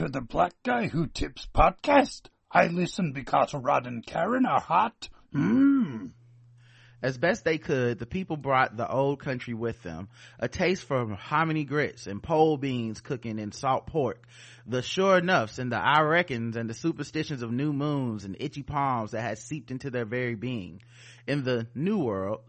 to the Black Guy Who Tips podcast. I listen because Rod and Karen are hot. Mmm. As best they could, the people brought the old country with them. A taste for hominy grits and pole beans cooking in salt pork. The sure enoughs and the I reckons and the superstitions of new moons and itchy palms that had seeped into their very being. In the new world,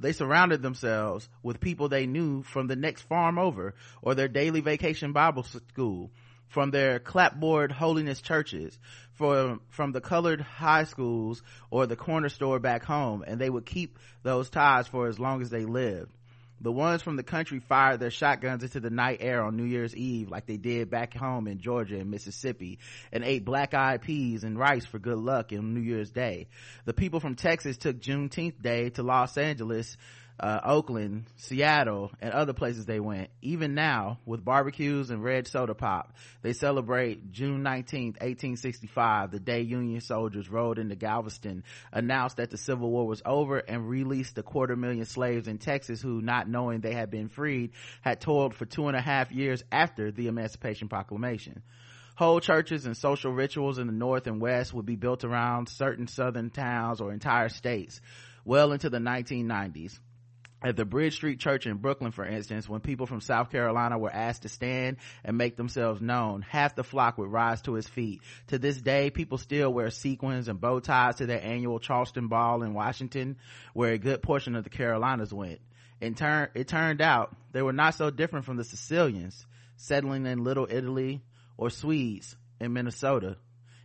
they surrounded themselves with people they knew from the next farm over or their daily vacation Bible school, from their clapboard holiness churches, from, from the colored high schools or the corner store back home, and they would keep those ties for as long as they lived. The ones from the country fired their shotguns into the night air on New Year's Eve like they did back home in Georgia and Mississippi and ate black eyed peas and rice for good luck on New Year's Day. The people from Texas took Juneteenth Day to Los Angeles uh, Oakland, Seattle, and other places they went. Even now, with barbecues and red soda pop, they celebrate June 19th, 1865, the day Union soldiers rode into Galveston, announced that the Civil War was over, and released the quarter million slaves in Texas who, not knowing they had been freed, had toiled for two and a half years after the Emancipation Proclamation. Whole churches and social rituals in the North and West would be built around certain Southern towns or entire states well into the 1990s at the Bridge Street Church in Brooklyn, for instance, when people from South Carolina were asked to stand and make themselves known, half the flock would rise to his feet. To this day, people still wear sequins and bow ties to their annual Charleston Ball in Washington, where a good portion of the Carolinas went. In turn, it turned out they were not so different from the Sicilians settling in Little Italy or Swedes in Minnesota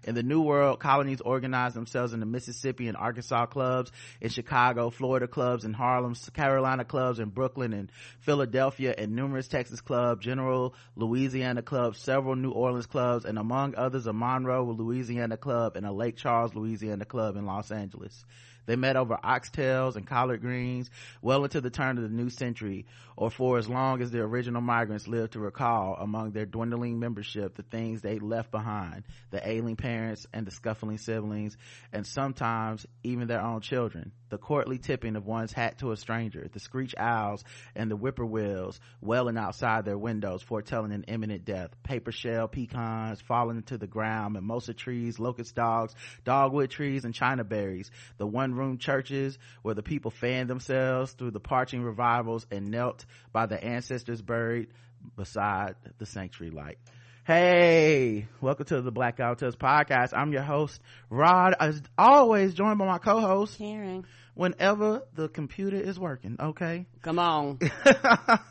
in the New World, colonies organized themselves into Mississippi and Arkansas clubs, in Chicago, Florida clubs, in Harlem, Carolina clubs, in Brooklyn and Philadelphia, and numerous Texas clubs, General Louisiana clubs, several New Orleans clubs, and among others, a Monroe, Louisiana club and a Lake Charles, Louisiana club in Los Angeles. They met over oxtails and collard greens well into the turn of the new century, or for as long as the original migrants lived to recall among their dwindling membership the things they left behind, the ailing parents and the scuffling siblings, and sometimes even their own children the courtly tipping of one's hat to a stranger, the screech owls and the whippoorwills wailing outside their windows foretelling an imminent death, paper shell pecans falling to the ground, mimosa trees, locust dogs, dogwood trees, and china berries, the one room churches where the people fanned themselves through the parching revivals and knelt by the ancestors buried beside the sanctuary light. Hey, welcome to the Black Guy Who Tips podcast. I'm your host, Rod, as always joined by my co-host, Karen. Whenever the computer is working, okay? Come on.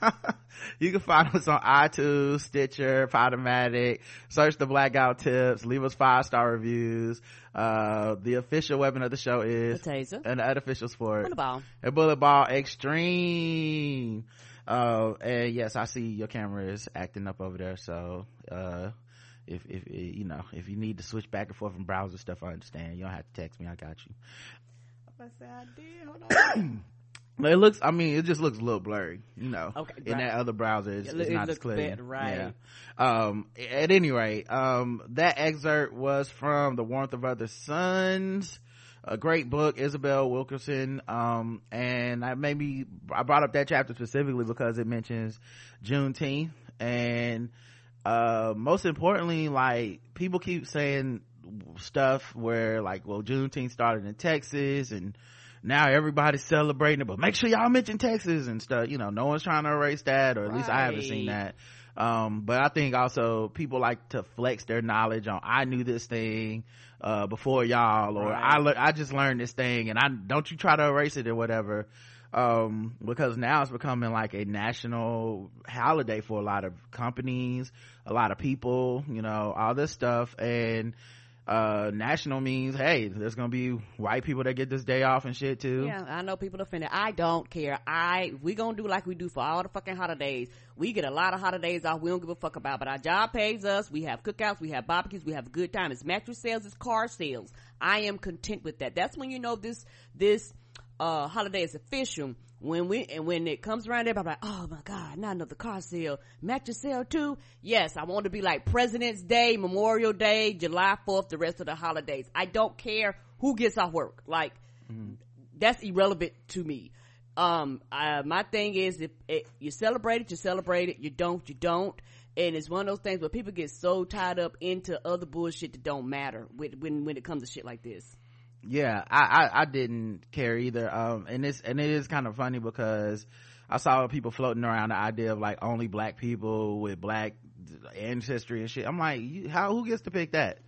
you can find us on iTunes, Stitcher, Podomatic. Search the Blackout Tips. Leave us five star reviews. Uh, the official weapon of the show is A taser. an artificial sport. Bullet ball. A bullet ball extreme. Uh, and yes, I see your camera is acting up over there. So, uh, if, if, you know, if you need to switch back and forth from browser stuff, I understand. You don't have to text me. I got you. I said I did. Hold on. It looks, I mean, it just looks a little blurry, you know. Okay, In right. that other browser, it's, It it's it not as clear. right. Yeah. Um, at any rate, um, that excerpt was from The Warmth of Other Suns, a great book, Isabel Wilkerson. Um, and I maybe, I brought up that chapter specifically because it mentions Juneteenth and, uh, most importantly, like, people keep saying stuff where like, well, Juneteenth started in Texas and, now everybody's celebrating it, but make sure y'all mention Texas and stuff. You know, no one's trying to erase that, or at least I haven't seen that. Um, but I think also people like to flex their knowledge on, I knew this thing, uh, before y'all, or Right. I, le- I just learned this thing and I, don't you try to erase it or whatever. Um, because now it's becoming like a national holiday for a lot of companies, a lot of people, you know, all this stuff. And, uh, national means, hey, there's gonna be white people that get this day off and shit too. Yeah, I know people offended. I don't care. I we gonna do like we do for all the fucking holidays. We get a lot of holidays off. We don't give a fuck about, but our job pays us. We have cookouts. We have barbecues. We have a good time. It's mattress sales. It's car sales. I am content with that. That's when you know this this uh holiday is official. When we and when it comes around, everybody like, oh my god, not another car sale, mattress sale too. Yes, I want to be like President's Day, Memorial Day, July Fourth, the rest of the holidays. I don't care who gets off work. Like that's irrelevant to me. Um, uh, my thing is if it, you celebrate it, you celebrate it. You don't, you don't. And it's one of those things where people get so tied up into other bullshit that don't matter with, when when it comes to shit like this. Yeah, I, I, I didn't care either. Um, and it's and it is kind of funny because I saw people floating around the idea of like only black people with black ancestry and shit. I'm like, you, how who gets to pick that?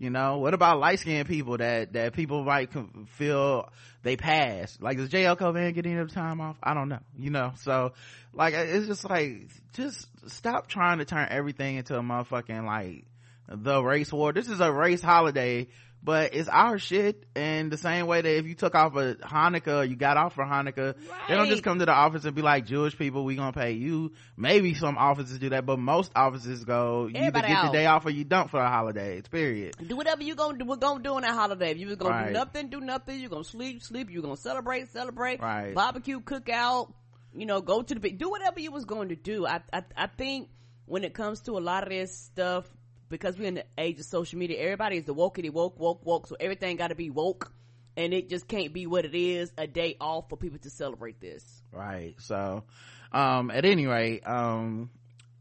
You know, what about light skinned people that, that people might feel they pass? Like, does JL Cauvin get any of the time off? I don't know, you know? So, like, it's just like, just stop trying to turn everything into a motherfucking, like, the race war. This is a race holiday but it's our shit and the same way that if you took off a hanukkah you got off for hanukkah right. they don't just come to the office and be like jewish people we gonna pay you. Maybe some offices do that but most offices go you either get the day off or you don't for the holidays period. Do whatever you gonna do we're gonna do on that holiday. If you was gonna right. do nothing do nothing. You're gonna sleep sleep. You're gonna celebrate celebrate. Right. Barbecue cook out you know go to the big do whatever you was going to do. I, I i think when it comes to a lot of this stuff because we're in the age of social media, everybody is the wokey woke, woke, woke. So everything got to be woke, and it just can't be what it is. A day off for people to celebrate this. Right. So, um, at any rate, um,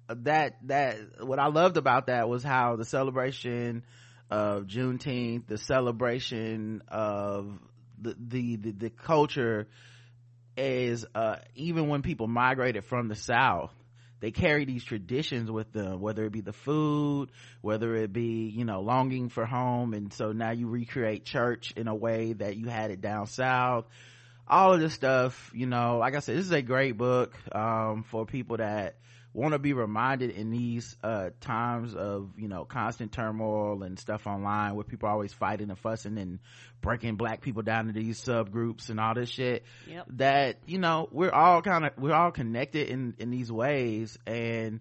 that that what I loved about that was how the celebration of Juneteenth, the celebration of the the the, the culture is uh even when people migrated from the south they carry these traditions with them whether it be the food whether it be you know longing for home. And so now you recreate church in a way that you had it down south. All of this stuff you know like i said this is a great book um, for people that want to be reminded in these uh, times of you know constant turmoil and stuff online where people are always fighting and fussing and breaking black people down into these subgroups and all this shit yep. that you know we're all kind of we're all connected in in these ways and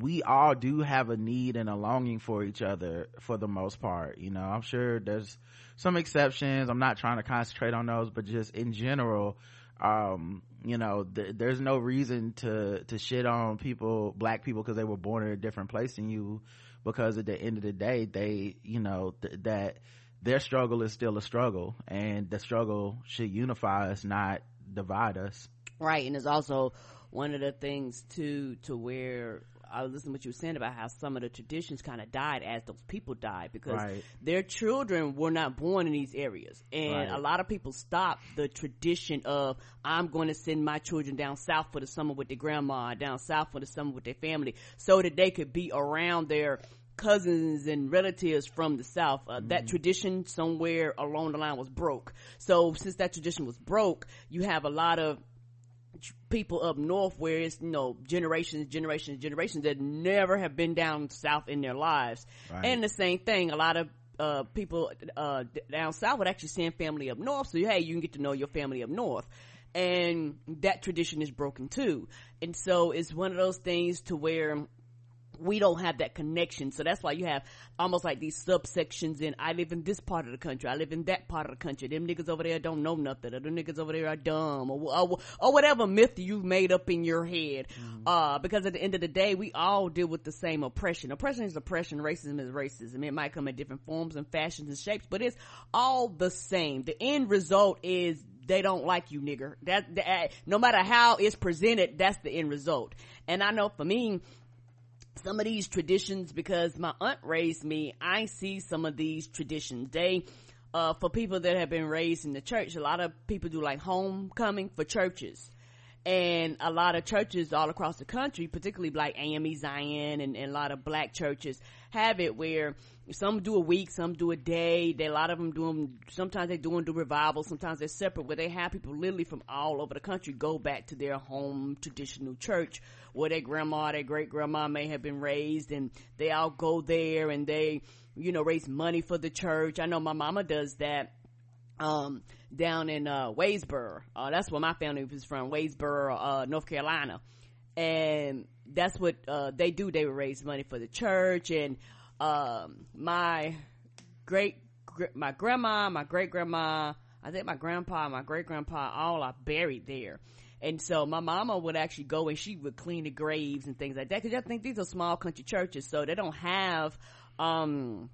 we all do have a need and a longing for each other for the most part you know i'm sure there's some exceptions i'm not trying to concentrate on those but just in general um you know th- there's no reason to to shit on people black people because they were born in a different place than you because at the end of the day they you know th- that their struggle is still a struggle and the struggle should unify us not divide us. Right and it's also one of the things too to where I was listening to what you were saying about how some of the traditions kind of died as those people died because right. their children were not born in these areas. And right. a lot of people stopped the tradition of, I'm going to send my children down south for the summer with their grandma, down south for the summer with their family, so that they could be around their cousins and relatives from the south uh, mm-hmm. that tradition somewhere along the line was broke so since that tradition was broke you have a lot of people up north where it's you know generations generations generations that never have been down south in their lives. Right. and the same thing a lot of uh, people uh, down south would actually send family up north so hey you can get to know your family up north. And that tradition is broken too. And so it's one of those things to where we don't have that connection. So that's why you have almost like these subsections in, I live in this part of the country. I live in that part of the country. Them niggas over there don't know nothing. Or the niggas over there are dumb or, or, or whatever myth you've made up in your head. Mm. Uh, because at the end of the day, we all deal with the same oppression. Oppression is oppression. Racism is racism. It might come in different forms and fashions and shapes, but it's all the same. The end result is they don't like you, nigger. That, that no matter how it's presented, that's the end result. And I know for me, some of these traditions because my aunt raised me. I see some of these traditions they uh, for people that have been raised in the church a lot of people do like homecoming for churches. And a lot of churches all across the country particularly like ame zion and, and a lot of black churches have it where some do a week, some do a day. They, a lot of them do them. Sometimes they do them do revival. Sometimes they're separate, where they have people literally from all over the country go back to their home traditional church where their grandma, their great grandma may have been raised, and they all go there and they, you know, raise money for the church. I know my mama does that. Um, down in uh, Wadesboro. Uh, that's where my family is from, Wadesboro, uh, North Carolina. And that's what uh, they do. They raise money for the church, and um, my great, my grandma, my great grandma, I think my grandpa, my great grandpa, all are buried there. And so my mama would actually go and she would clean the graves and things like that. Cause I think these are small country churches, so they don't have, um,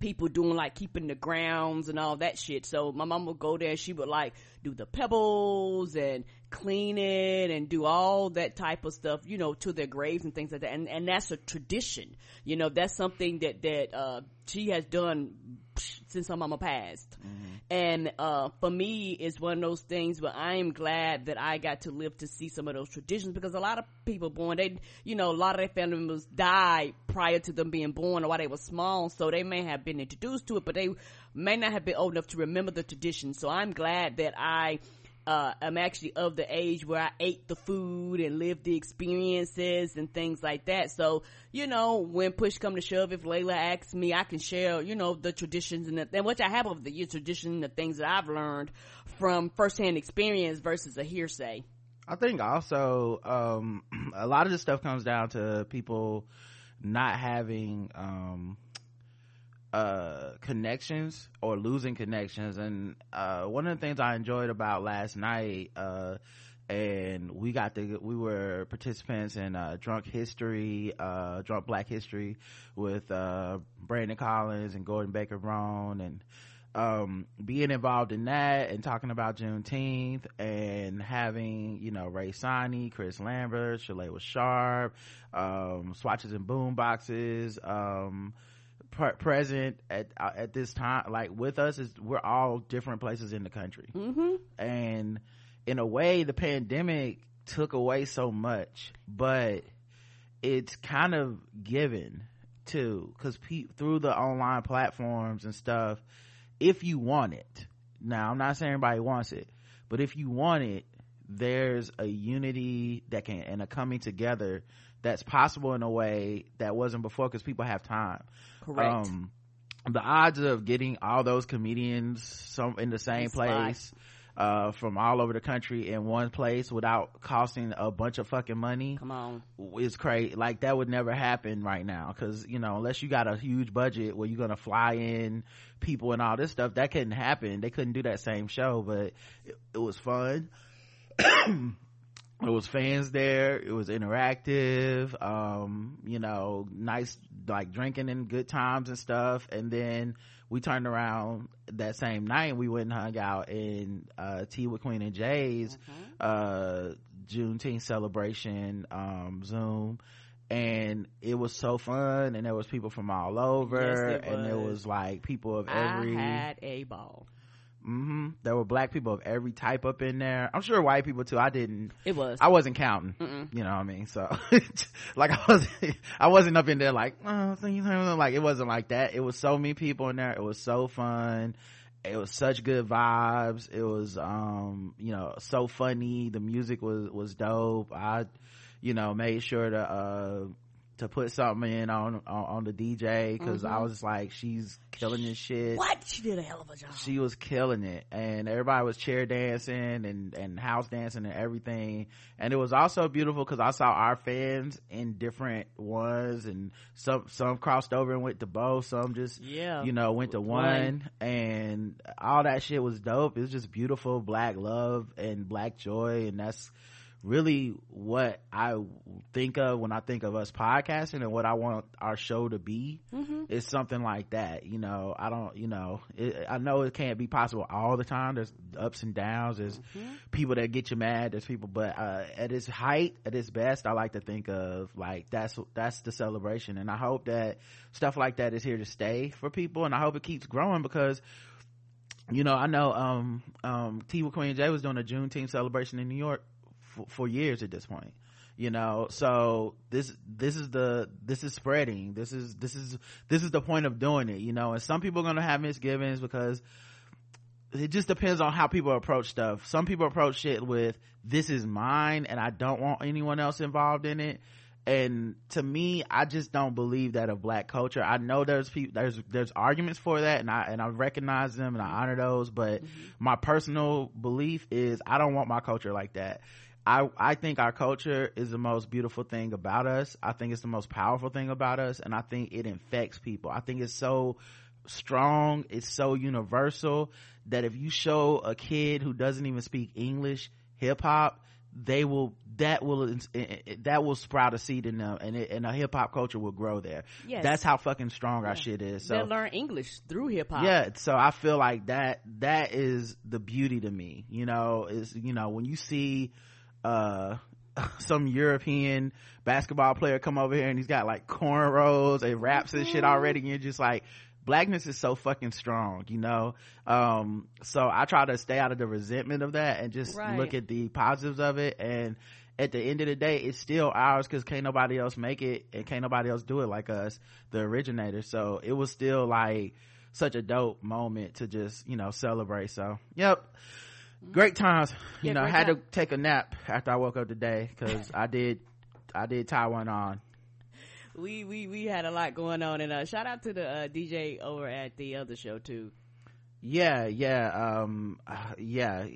people doing like keeping the grounds and all that shit. So my mom would go there. She would like do the pebbles and clean it and do all that type of stuff, you know, to their graves and things like that. And, and that's a tradition. You know, that's something that, that, uh, she has done since her mama passed. Mm-hmm. And, uh, for me, it's one of those things where I am glad that I got to live to see some of those traditions because a lot of people born, they, you know, a lot of their family members died prior to them being born or while they were small. So they may have been introduced to it, but they may not have been old enough to remember the tradition. So I'm glad that I, uh, I'm actually of the age where I ate the food and lived the experiences and things like that. So, you know, when push come to shove, if Layla asks me, I can share, you know, the traditions and, the, what I have over the years, tradition, the things that I've learned from firsthand experience versus a hearsay. I think also, um, a lot of this stuff comes down to people not having, um, uh connections or losing connections. And uh one of the things i enjoyed about last night uh and we got the we were participants in uh drunk history uh drunk black history with uh brandon collins and gordon baker brown. And um being involved in that and talking about juneteenth and having you know Rae Sanni, chris lambert Shalewa Sharpe, um swatches and boom boxes um present at uh, at this time like with us is we're all different places in the country mm-hmm. and in a way the pandemic took away so much but it's kind of given too because pe- through the online platforms and stuff if you want it now i'm not saying everybody wants it but if you want it there's a unity that can and a coming together that's possible in a way that wasn't before because people have time. Correct. Um, the odds of getting all those comedians some in the same place uh, from all over the country in one place without costing a bunch of fucking money come on. is crazy like that would never happen right now because you know unless you got a huge budget where you're gonna fly in people and all this stuff that couldn't happen. They couldn't do that same show but it, it was fun it was fans there. It was interactive. Um you know nice like drinking and good times and stuff. And then we turned around that same night and we went and hung out in uh tea with queen and jay's mm-hmm. uh juneteenth celebration um zoom. And it was so fun and there was people from all over yes, and there was. like people of every I had a ball Mm-hmm. There were black people of every type up in there. I'm sure white people too. I didn't. It was. I wasn't counting. Mm-mm. You know what I mean? So, like I wasn't, I wasn't up in there like, oh, like it wasn't like that. It was so many people in there. It was so fun. It was such good vibes. It was, um, you know, so funny. The music was was dope. I, you know, made sure to uh to put something in on on, on the DJ because mm-hmm. I was like, she's killing this shit. What? She did a hell of a job. She was killing it, and everybody was chair dancing and and house dancing and everything. And it was also beautiful because I saw our fans in different ones, and some some crossed over and went to both. Some just yeah, you know, went to one, and all that shit was dope. It was just beautiful black love and black joy, and that's really what I think of when I think of us podcasting and what I want our show to be mm-hmm. is something like that. You know, I don't, you know, it, I know it can't be possible all the time. There's ups and downs. There's mm-hmm. people that get you mad. There's people, but, uh, at its height, at its best, I like to think of like that's, that's the celebration. And I hope that stuff like that is here to stay for people. And I hope it keeps growing because you know, I know, um, um, Tea with Queen J was doing a Juneteenth celebration in New York for, for years at this point you know? So this this is the this is spreading. This is this is this is the point of doing it you know? And some people are gonna have misgivings because it just depends on how people approach stuff. Some people approach shit with this is mine and i don't want anyone else involved in it. And to me i just don't believe that of black culture. I know there's people there's there's arguments for that and i and i recognize them and i honor those but mm-hmm. my personal belief is i don't want my culture like that I, I think our culture is the most beautiful thing about us. I think it's the most powerful thing about us. And I think it infects people. I think it's so strong. It's so universal that if you show a kid who doesn't even speak English hip hop, they will that will eh, eh, eh, that will sprout a seed in them and it, and a hip hop culture will grow there. Yes. That's how fucking strong Yeah. our shit is. So They'll learn English through hip hop. yeah so i feel like that that is the beauty to me you know is you know when you see uh some european basketball player come over here and he's got like cornrows and raps and shit already and you're just like blackness is so fucking strong you know? Um so i try to stay out of the resentment of that and just Right. look at the positives of it and at the end of the day it's still ours because can't nobody else make it and can't nobody else do it like us the originator. So it was still like such a dope moment to just you know celebrate. So yep great times. You Yeah, know had to take a nap after i woke up today because i did i did tie one on. We we we had a lot going on, and uh, shout out to the uh, DJ over at the other show too. yeah yeah um uh, yeah.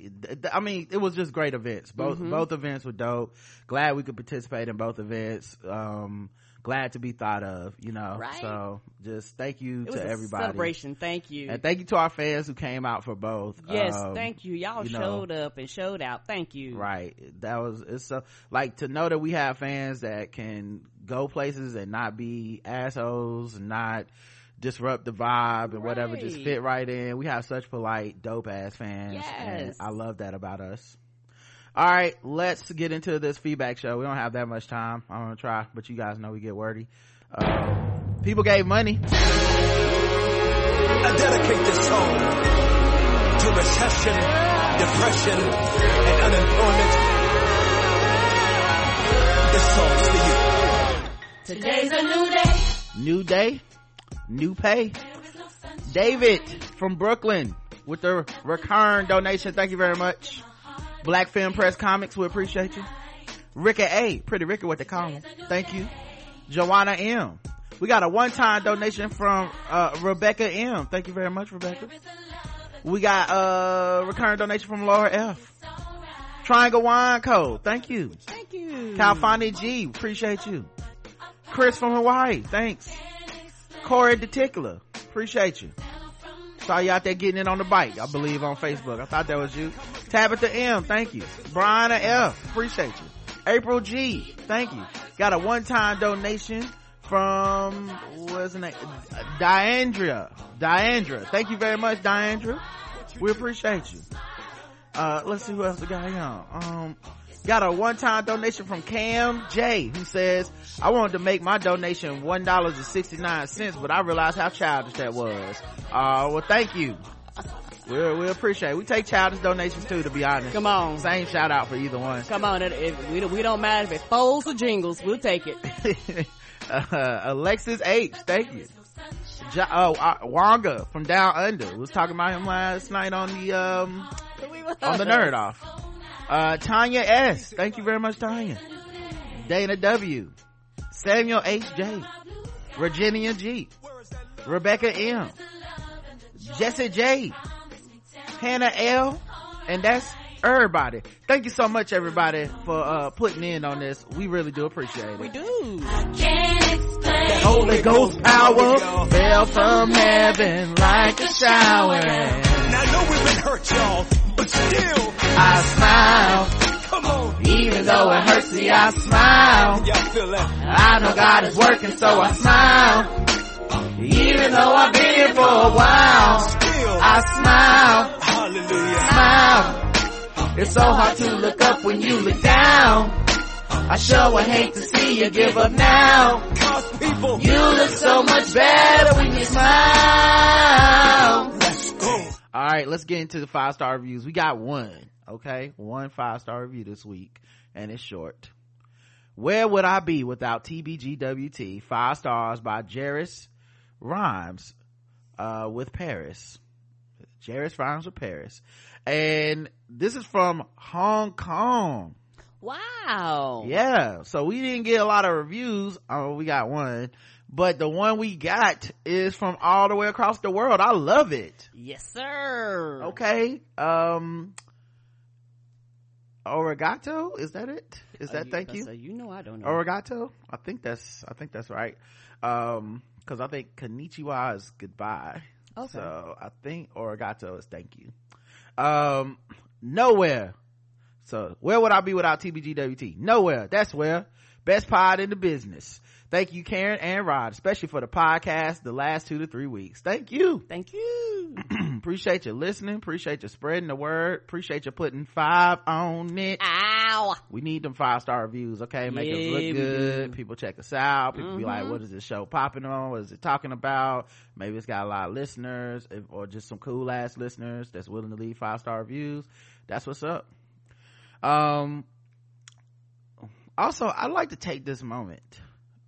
I mean it was just great events. Both Mhm. both events were dope. Glad we could participate in both events. Um glad to be thought of you know Right. so just thank you It to everybody celebration. Thank you. and thank you to our fans who came out for both yes, Um, thank you. Y'all you know, showed up and showed out. Thank you. right that was it's so like to know that we have fans that can go places and not be assholes not disrupt the vibe and whatever just fit right in we have such polite dope ass fans and i love that about us all right let's get into this feedback show. We don't have that much time. I'm gonna try but you guys know we get wordy. Um, people gave money. I dedicate this song to recession, depression, and unemployment. This song's for you. Today's a new day. new day new pay. David from brooklyn with the recurring donation. Thank you very much black film press comics we appreciate you ricka a pretty ricky what they call him thank you joanna m we got a one-time donation from uh, rebecca m thank you very much rebecca we got a recurring donation from laura f triangle wine code thank you Thank you. California G, appreciate you. Chris from Hawaii, thanks. Corey Deticular, appreciate you. Saw you out there getting in on the bike, I believe on Facebook. I thought that was you. Tabitha M, thank you. Brian F, appreciate you. April G, thank you. Got a one-time donation from, what's name? Diandra. Diandra. Thank you very much, Diandra. We appreciate you. Uh, let's see who else we got here. Um, got a one-time donation from Cam J, who says, I wanted to make my donation $1.69, but I realized how childish that was. Uh, well, thank you. We we appreciate it. We take childish donations too, to be honest. Come on. Same shout out for either one. Come on. If, if we, don't, we don't matter if it's folds or jingles. We'll take it. uh, Alexis H, thank you. Jo- oh, uh, Wanga from Down Under was talking about him last night on the um on the nerd off. Uh, Tanya S, thank you very much, Tanya. Dana W, Samuel H J, Virginia G, Rebecca M, Jesse J, Hannah L, and that's everybody. Thank you so much, everybody, for uh putting in on this. We really do appreciate it. We do. Holy Ghost power fell from heaven like a shower. Now I know we've been hurt, y'all, but still, I smile, come on. even though it hurts me, I smile. Y'all feel that? I know God is working, so I smile. Even though I've been here for a while, Still, I smile, hallelujah. smile. It's so hard to look up when you look down. I sure would hate to see you give up now. Cause people, You look so much better when you smile. let's go. All right, let's get into the five star reviews. We got one, okay? One five star review this week, and it's short. Where would I be without TBGWT? Five stars by Jairus Rhymes, uh, with Paris. Jairus Rhymes with Paris. And this is from Hong Kong. Wow. Yeah, so we didn't get a lot of reviews. Oh, we got one, but the one we got is from all the way across the world. I love it. Yes, sir. Okay. Um Origato, is that it? Is Uh, that thank you? you know I don't know. Origato? I think that's I think that's right. Um cuz I think konnichiwa is goodbye. Okay. So I think origato is thank you. Um nowhere. So where would I be without TBGWT? Nowhere. That's where. Best pod in the business. Thank you, Karen and Rod, especially for the podcast the last two to three weeks. Thank you. Thank you. Appreciate you listening. Appreciate you spreading the word. Appreciate you putting five on it. Ow. We need them five star reviews, okay? Make Yeah, us look good. People check us out. People be like, Mhm. what is this show popping on? What is it talking about? Maybe it's got a lot of listeners if, or just some cool ass listeners that's willing to leave five star reviews. That's what's up. Um, also, I'd like to take this moment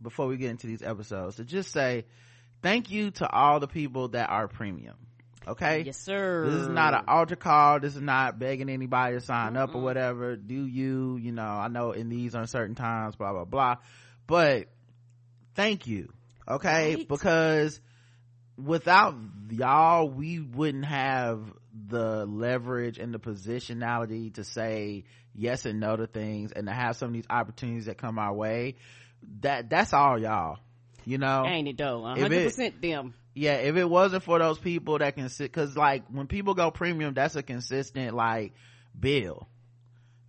before we get into these episodes to just say thank you to all the people that are premium. Okay. Yes, sir. This is not an altar call. This is not begging anybody to sign up or whatever. Do you, you know, I know in these uncertain times, blah, blah, blah. But thank you. Okay. Right. Because without y'all, we wouldn't have the leverage and the positionality to say yes and no to things and to have some of these opportunities that come our way. That, that's all y'all. You know? Ain't it though? If hundred percent them. yeah if it wasn't for those people that can sit because like when people go premium that's a consistent like bill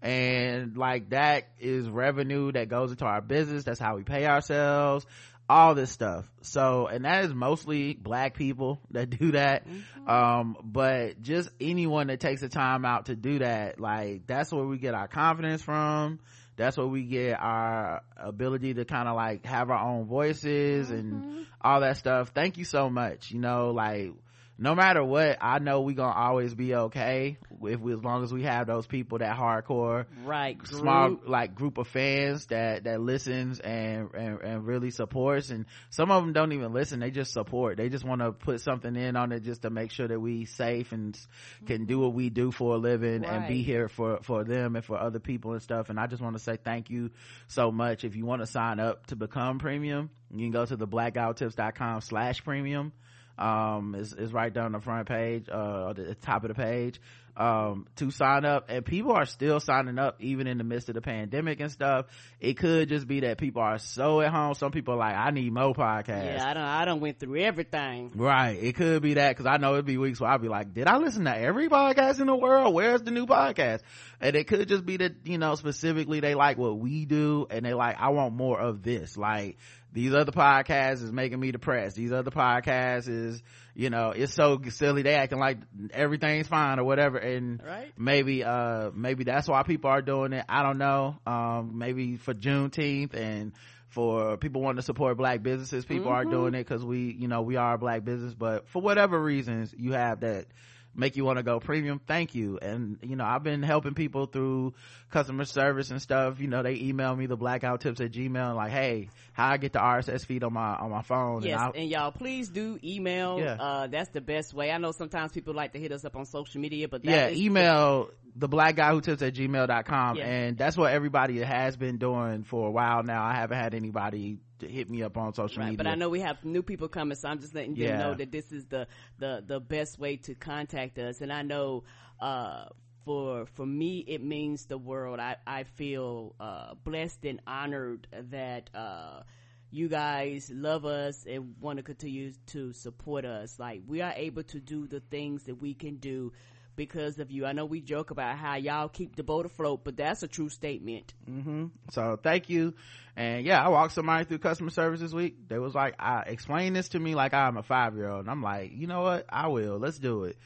and like that is revenue that goes into our business that's how we pay ourselves all this stuff so and that is mostly black people that do that um but just anyone that takes the time out to do that like that's where we get our confidence from that's where we get our ability to kind of like have our own voices and mm-hmm. all that stuff. Thank you so much you know like no matter what i know we gonna always be okay if we, as long as we have those people that hardcore Right. Group. small like group of fans that that listens and, and and really supports and some of them don't even listen they just support they just want to put something in on it just to make sure that we safe and can do what we do for a living and be here for for them and for other people and stuff and i just want to say thank you so much if you want to sign up to become premium you can go to the blackouttips.com slash premium um is is right down the front page uh the top of the page um to sign up and people are still signing up even in the midst of the pandemic and stuff it could just be that people are so at home some people are like i need more podcasts Yeah, I don't. I don't went through everything. Right. It could be that because I know it'd be weeks where I'd be like, did I listen to every podcast in the world? Where's the new podcast? And it could just be that, you know, specifically they like what we do and they like, I want more of this. Like these other podcasts is making me depressed. These other podcasts is, you know, it's so silly. They acting like everything's fine or whatever. And Right. maybe, uh, maybe that's why people are doing it. I don't know. Um, maybe for Juneteenth and, for people wanting to support black businesses people are doing it because we you know we are a black business but for whatever reasons you have that make you want to go premium thank you and you know i've been helping people through customer service and stuff you know they email me the blackout tips at gmail and like hey how i get the rss feed on my on my phone Yes, and I, and y'all please do email. Yeah. Uh, that's the best way. I know sometimes people like to hit us up on social media, but that yeah email the black guy who tips at gmail.com Yeah. and that's what everybody has been doing for a while now i haven't had anybody hit me up on social Right, media but I know we have new people coming, so I'm just letting them Yeah. know that this is the the the best way to contact us. And I know uh, for for me, it means the world. I I feel uh, blessed and honored that. Uh, you guys love us and want to continue to support us. Like we are able to do the things that we can do because of you. I know we joke about how y'all keep the boat afloat, but that's a true statement. hmm So thank you. And yeah, I walked somebody through customer service this week. They was like, I explained this to me like I'm a five year old. And I'm like, you know what? I will. Let's do it.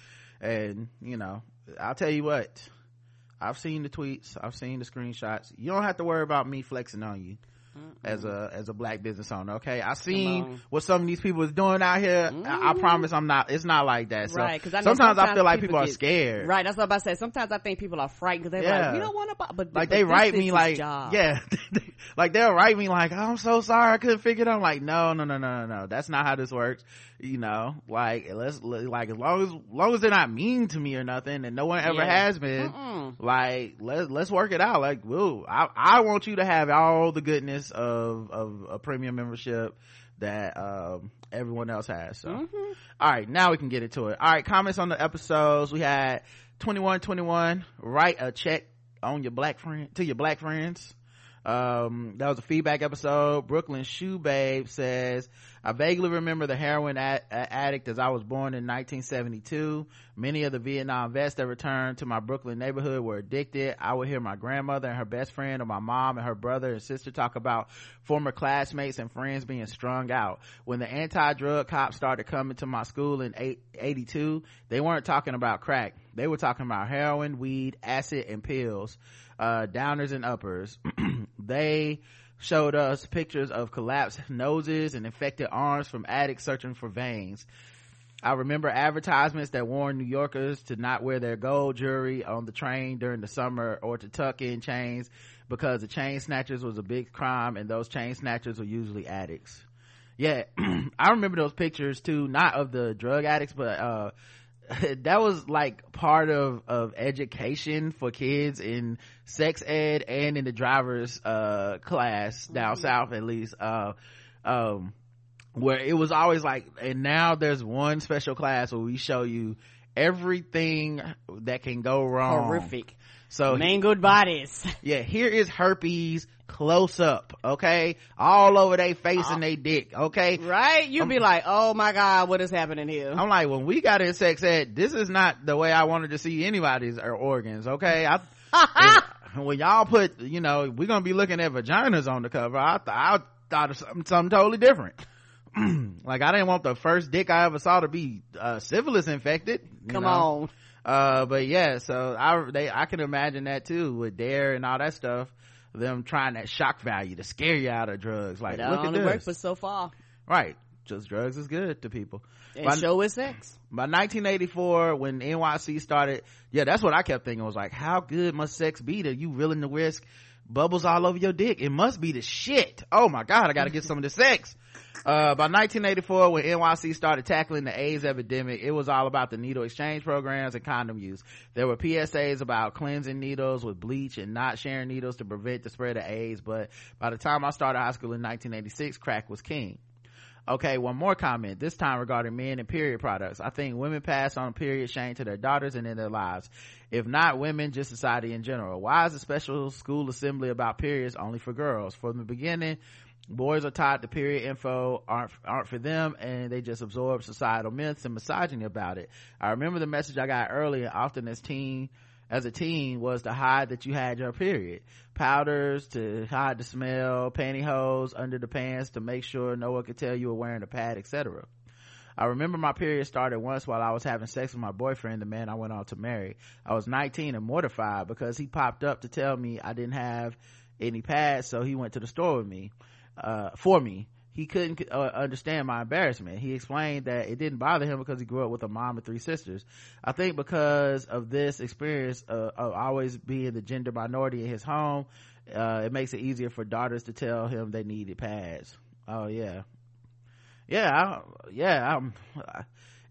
And you know, I'll tell you what. I've seen the tweets. I've seen the screenshots. You don't have to worry about me flexing on you. As a as a black business owner, okay. I seen what some of these people is doing out here. I, I mm. promise I'm not. It's not like that. So Right, I know sometimes, I sometimes feel like people people, are scared. Right, that's what I'm about to say. Sometimes I think people are frightened because they're Yeah. like, we don't want to, buy, but like but they this write me like job. yeah like they'll write me like i'm so sorry i couldn't figure it out I'm like no no no no no no that's not how this works you know like let's like as long as long as they're not mean to me or nothing and no one ever Yeah. has been Mm-mm. like let's let's work it out like whoa i i want you to have all the goodness of of a premium membership that um everyone else has so. Mm-hmm. all right now we can get into it. All right comments on the episodes. We had 2121 write a check on your black friend to your black friends um that was a feedback episode. Brooklyn shoe babe says i vaguely remember the heroin ad- addict as i was born in 1972 many of the vietnam vets that returned to my brooklyn neighborhood were addicted. I would hear my grandmother and her best friend or my mom and her brother and sister talk about former classmates and friends being strung out. When the anti-drug cops started coming to my school in 82 they weren't talking about crack. They were talking about heroin weed acid and pills uh, downers and uppers. they showed us pictures of collapsed noses and infected arms from addicts searching for veins. I remember advertisements that warned New Yorkers to not wear their gold jewelry on the train during the summer or to tuck in chains because the chain snatchers was a big crime and those chain snatchers were usually addicts. Yeah, I remember those pictures too, not of the drug addicts, but, uh, that was like part of of education for kids in sex ed and in the driver's uh class down mm-hmm. south at least uh um where it was always like and now there's one special class where we show you everything that can go wrong. Horrific. So mangled bodies. Yeah here is herpes close up okay? All over their face uh, and they dick okay? Right? You'd be like oh my god what is happening here? I'm like when we got in sex ed this is not the way i wanted to see anybody's organs okay? I when y'all put you know we're gonna be looking at vaginas on the cover i, th- I thought of something, something totally different. Like i didn't want the first dick i ever saw to be uh, syphilis infected come know? on. Uh but yeah so i they i can imagine that too with dare and all that stuff them trying that shock value to scare you out of drugs. Like, that look only at works for so far. Right. Just drugs is good to people. And by, show is sex. By 1984, when NYC started, yeah, that's what I kept thinking was like, how good must sex be that you willing to risk bubbles all over your dick? It must be the shit. Oh my God, I gotta get some of the sex. Uh, by 1984, when NYC started tackling the AIDS epidemic, it was all about the needle exchange programs and condom use. There were PSAs about cleansing needles with bleach and not sharing needles to prevent the spread of AIDS. But by the time I started high school in 1986, crack was king. Okay, one more comment, this time regarding men and period products. I think women pass on period shame to their daughters and in their lives. If not women, just society in general. Why is a special school assembly about periods only for girls? From the beginning, boys are taught the period info aren't aren't for them and they just absorb societal myths and misogyny about it. I remember the message i got earlier often as teen as a teen was to hide that you had your period. Powders to hide the smell pantyhose under the pants to make sure no one could tell you were wearing a pad etc I remember my period started once while I was having sex with my boyfriend, the man I went on to marry. I was 19 and mortified because he popped up to tell me I didn't have any pads, so he went to the store with me uh, for me he couldn't uh, understand my embarrassment. He explained that it didn't bother him because he grew up with a mom and three sisters. I think because of this experience uh, of always being the gender minority in his home, uh, it makes it easier for daughters to tell him they needed pads. Oh yeah, yeah, I, yeah. I'm,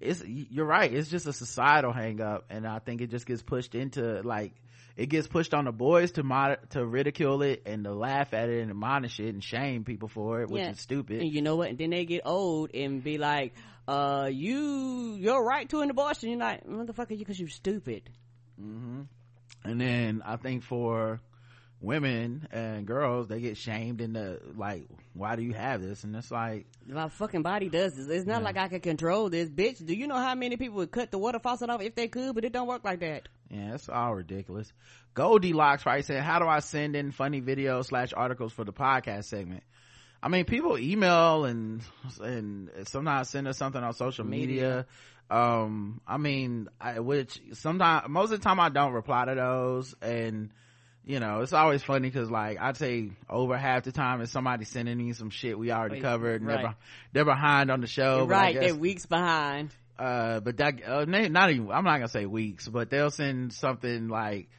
it's you're right. It's just a societal hang up, and I think it just gets pushed into like it gets pushed on the boys to mod- to ridicule it and to laugh at it and admonish it and shame people for it, which yeah. is stupid. And you know what? And then they get old and be like, "Uh, you you're right to an abortion." You're like, "Motherfucker, you because you're stupid." Mm-hmm. And then I think for women and girls they get shamed into like why do you have this? And it's like my fucking body does this. It's not yeah. like i can control this. Bitch do you know how many people would cut the water faucet off if they could but it don't work like that? Yeah it's all ridiculous. Goldilocks right said how do i send in funny videos slash articles for the podcast segment? I mean people email and and sometimes send us something on social media, media. Um i mean I, which sometimes most of the time i don't reply to those and you know, it's always funny because like I'd say over half the time is somebody sending me some shit we already covered. Right. They're, they're behind on the show. Right, guess, they're weeks behind. Uh, but that uh, not even. I'm not gonna say weeks, but they'll send something like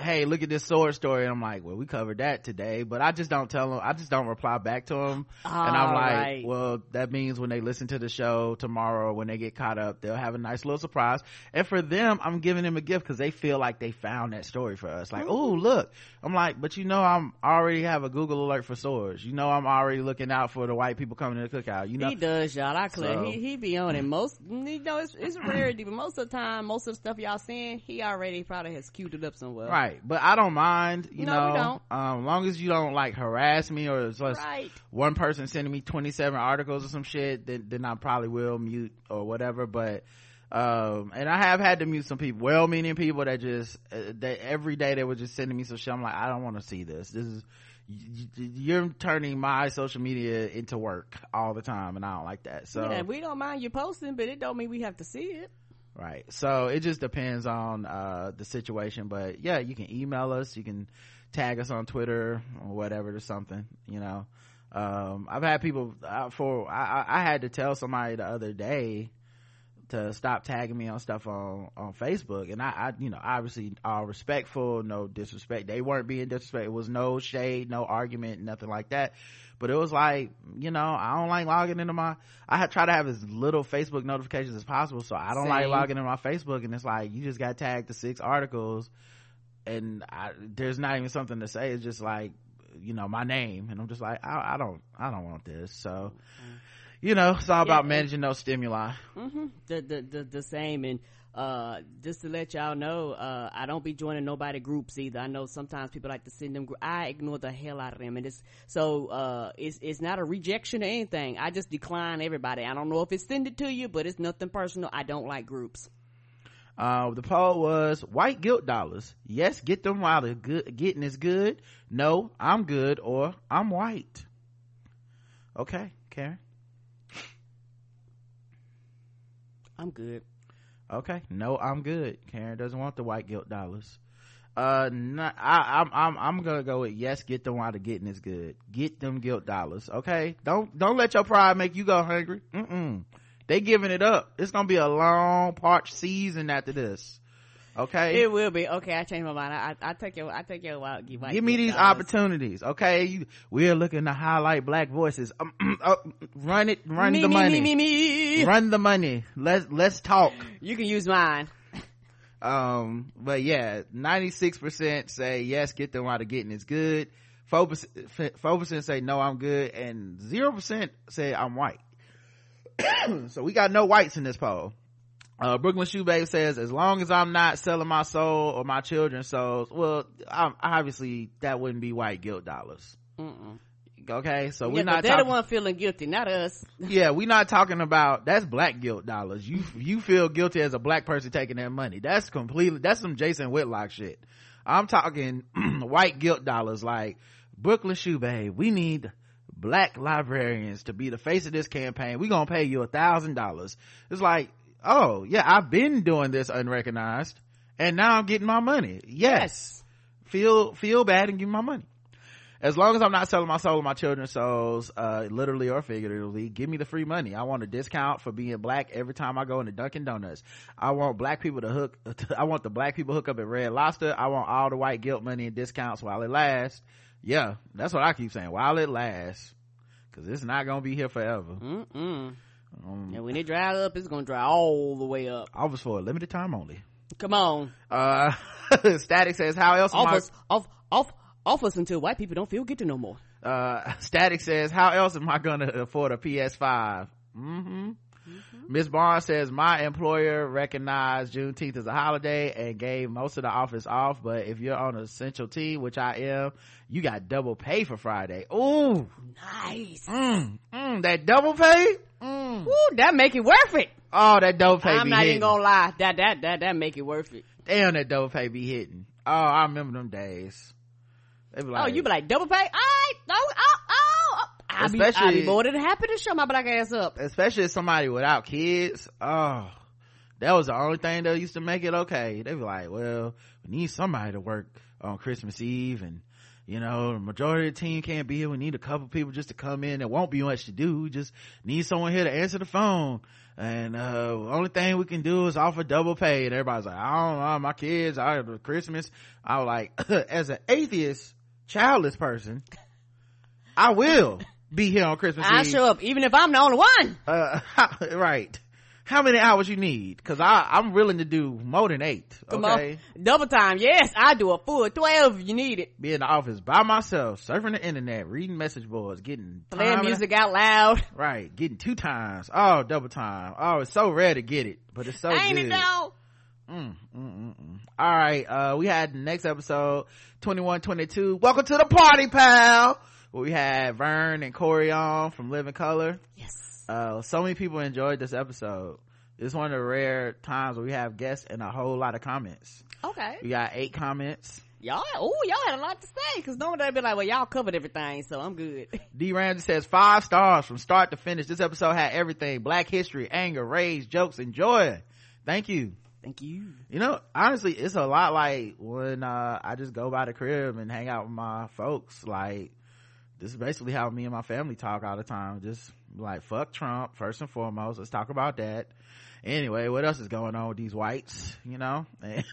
hey look at this sword story. And i'm like well we covered that today but i just don't tell them i just don't reply back to them and i'm like right. well that means when they listen to the show tomorrow when they get caught up they'll have a nice little surprise. And for them i'm giving them a gift because they feel like they found that story for us. Like oh look. I'm like but you know i'm already have a google alert for swords. You know i'm already looking out for the white people coming to the cookout you know? He does y'all. I clear. So, he, he be on it. Most you know it's, it's rarity but most of the time most of the stuff y'all seeing he already probably has queued it up somewhere right but i don't mind you No, know don't. um long as you don't like harass me or just Right. one person sending me 27 articles or some shit then, then i probably will mute or whatever but um and i have had to mute some people well-meaning people that just uh, that every day they were just sending me some shit i'm like i don't want to see this this is you're turning my social media into work all the time and i don't like that so yeah, we don't mind you posting, but it don't mean we have to see it. Right. So it just depends on uh the situation but yeah you can email us you can tag us on twitter or whatever or something you know. Um i've had people uh, for I, I had to tell somebody the other day to stop tagging me on stuff on on facebook and i i you know obviously all respectful no disrespect. They weren't being disrespectful. It was no shade no argument nothing like that but it was like you know i don't like logging into my i try to have as little facebook notifications as possible so i don't like logging into my facebook and it's like you just got tagged to six articles and I, there's not even something to say. It's just like you know my name and i'm just like i, I don't i don't want this so you know it's all about managing those stimuli. Hmm The, the the the same, and uh, just to let y'all know, uh, I don't be joining nobody groups either. I know sometimes people like to send them. Gr- I ignore the hell out of them, and it's so uh, it's it's not a rejection or anything. I just decline everybody. I don't know if it's send it to you, but it's nothing personal. I don't like groups. Uh, the poll was white guilt dollars. Yes, get them while the good getting is good. No, I'm good or I'm white. Okay, Karen. I'm good. Okay, no, I'm good. Karen doesn't want the white guilt dollars. Uh, not, I, I'm, I'm, I'm gonna go with yes. Get them while the getting is good. Get them guilt dollars. Okay, don't, don't let your pride make you go hungry. Mm-mm. They giving it up. It's gonna be a long parched season after this. Okay, It will be okay. I changed my mind. I I, I take your I take your wild. Give, give me these opportunities okay you, we're looking to highlight black voices um, uh, run it run me, the me, money Me, me, me. run the money let's let's talk You can use mine. um but yeah 96% say yes get them while of getting is good 4% 4% say no i'm good and 0% say i'm white so we got no whites in this poll uh, Brooklyn Shoe Babe says, as long as I'm not selling my soul or my children's souls, well, I'm, obviously that wouldn't be white guilt dollars. Mm-mm. Okay, so we're Yeah, not they're talking. the one feeling guilty, not us. yeah, we're not talking about that's black guilt dollars. You you feel guilty as a black person taking that money. That's completely that's some Jason Whitlock shit. I'm talking white guilt dollars like Brooklyn Shoe Babe. We need black librarians to be the face of this campaign. We're gonna pay you a thousand dollars. It's like, oh yeah, I've been doing this unrecognized, and now I'm getting my money. Yes, feel feel bad and give me my money as long as I'm not selling my soul or my children's souls, uh, literally or figuratively, give me the free money. I want a discount for being black every time I go into Dunkin' Donuts. I want black people to hook, I want the black people hook up at Red Lobster. I want all the white guilt money and discounts while it lasts. Yeah, that's what I keep saying. While it lasts. Cause it's not gonna be here forever. Mm-mm. Um, And when it dry up, it's gonna dry all the way up. Office for a limited time only. Come on, Uh, Static says, how else am I- off, off, off us until white people don't feel guilty no more. uh static says how else am i gonna afford a ps5 mm-hmm Miss Barnes says my employer recognized Juneteenth as a holiday and gave most of the office off, but if you're on a central team, which I am, you got double pay for Friday. Ooh, Nice. mm, mm, that double pay? Mm. Woo, that make it worth it. Oh, that double pay I'm not hitting. even gonna lie. That that that that make it worth it. Damn, that double pay be hitting. Oh, I remember them days. They be like, oh, you be like double pay? All right. Oh, oh, oh. oh. I'll be, I'll be more than happy to show my black ass up. especially if somebody without kids oh that was the only thing that used to make it okay they be like well we need somebody to work on christmas eve and you know the majority of the team can't be here. We need a couple people just to come in there won't be much to do. We just need someone here to answer the phone. And uh only thing we can do is offer double pay. And everybody's like i don't know my kids i have christmas. I was like as an atheist childless person i will be here on christmas I eve. show up even if I'm the only one. uh right how many hours you need because i i'm willing to do more than eight Come okay on. Double time. Yes, I do a full 12 if you need it. be in the office by myself surfing the internet reading message boards getting Playing music out loud. right getting two times oh double time oh it's so rare to get it but it's so Ain't good it though? Mm, mm, mm, all right uh we had the next episode 2122 welcome to the party pal where we had vern and corey on from living colour Yes. uh so many people enjoyed this episode it's one of the rare times where we have guests and a whole lot of comments Okay. we got eight comments Y'all, oh, y'all had a lot to say, cause normally they'd be like, well, y'all covered everything, so I'm good. D. Ramsey says five stars from start to finish. This episode had everything: black history, anger, rage, jokes, and joy. Thank you. Thank you. You know, honestly, it's a lot like when uh, I just go by the crib and hang out with my folks. Like this is basically how me and my family talk all the time. Just like fuck Trump first and foremost. Let's talk about that. Anyway, what else is going on with these whites? You know, and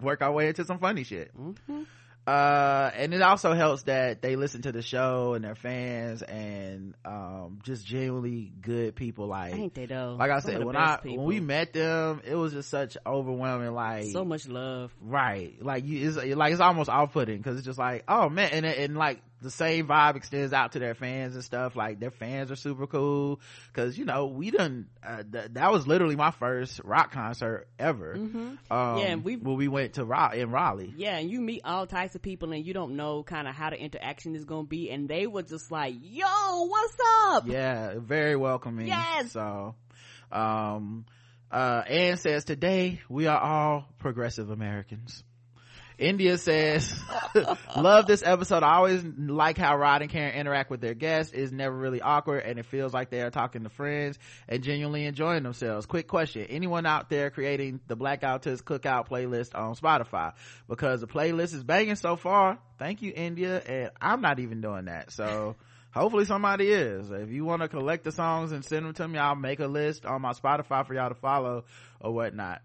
work our way into some funny shit. Mm-hmm. uh and it also helps that they listen to the show and they're fans and um just genuinely good people like Ain't they though? like i Some said when i people. when we met them it was just such overwhelming like so much love. right like you it's like it's almost off-putting because it's just like oh man and, and like the same vibe extends out to their fans and stuff. Like their fans are super cool. Because you know we done uh, th- that was literally my first rock concert ever. Mm-hmm. um Yeah, and we- when we went to rock in raleigh. Yeah, and you meet all types of people, and you don't know kind of how the interaction is gonna be, and they were just like, "Yo, what's up?" yeah very welcoming. Yes. so um uh ann says today we are all progressive americans India says, love this episode. I always like how Rod and Karen interact with their guests. It's never really awkward and it feels like they are talking to friends and genuinely enjoying themselves. Quick question. Anyone out there creating the Blackout Toots Cookout playlist on Spotify? Because the playlist is banging so far. Thank you, India. And I'm not even doing that. So hopefully somebody is. If you want to collect the songs and send them to me, I'll make a list on my Spotify for y'all to follow or whatnot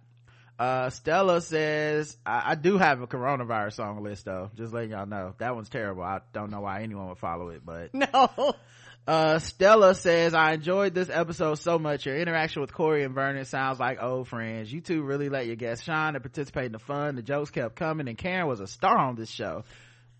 uh stella says I, I do have a coronavirus song list though. Just letting y'all know. That one's terrible. I don't know why anyone would follow it but No. uh stella says i enjoyed this episode so much. Your interaction with corey and vernon sounds like old friends. You two really let your guests shine and participate in the fun. The jokes kept coming and karen was a star on this show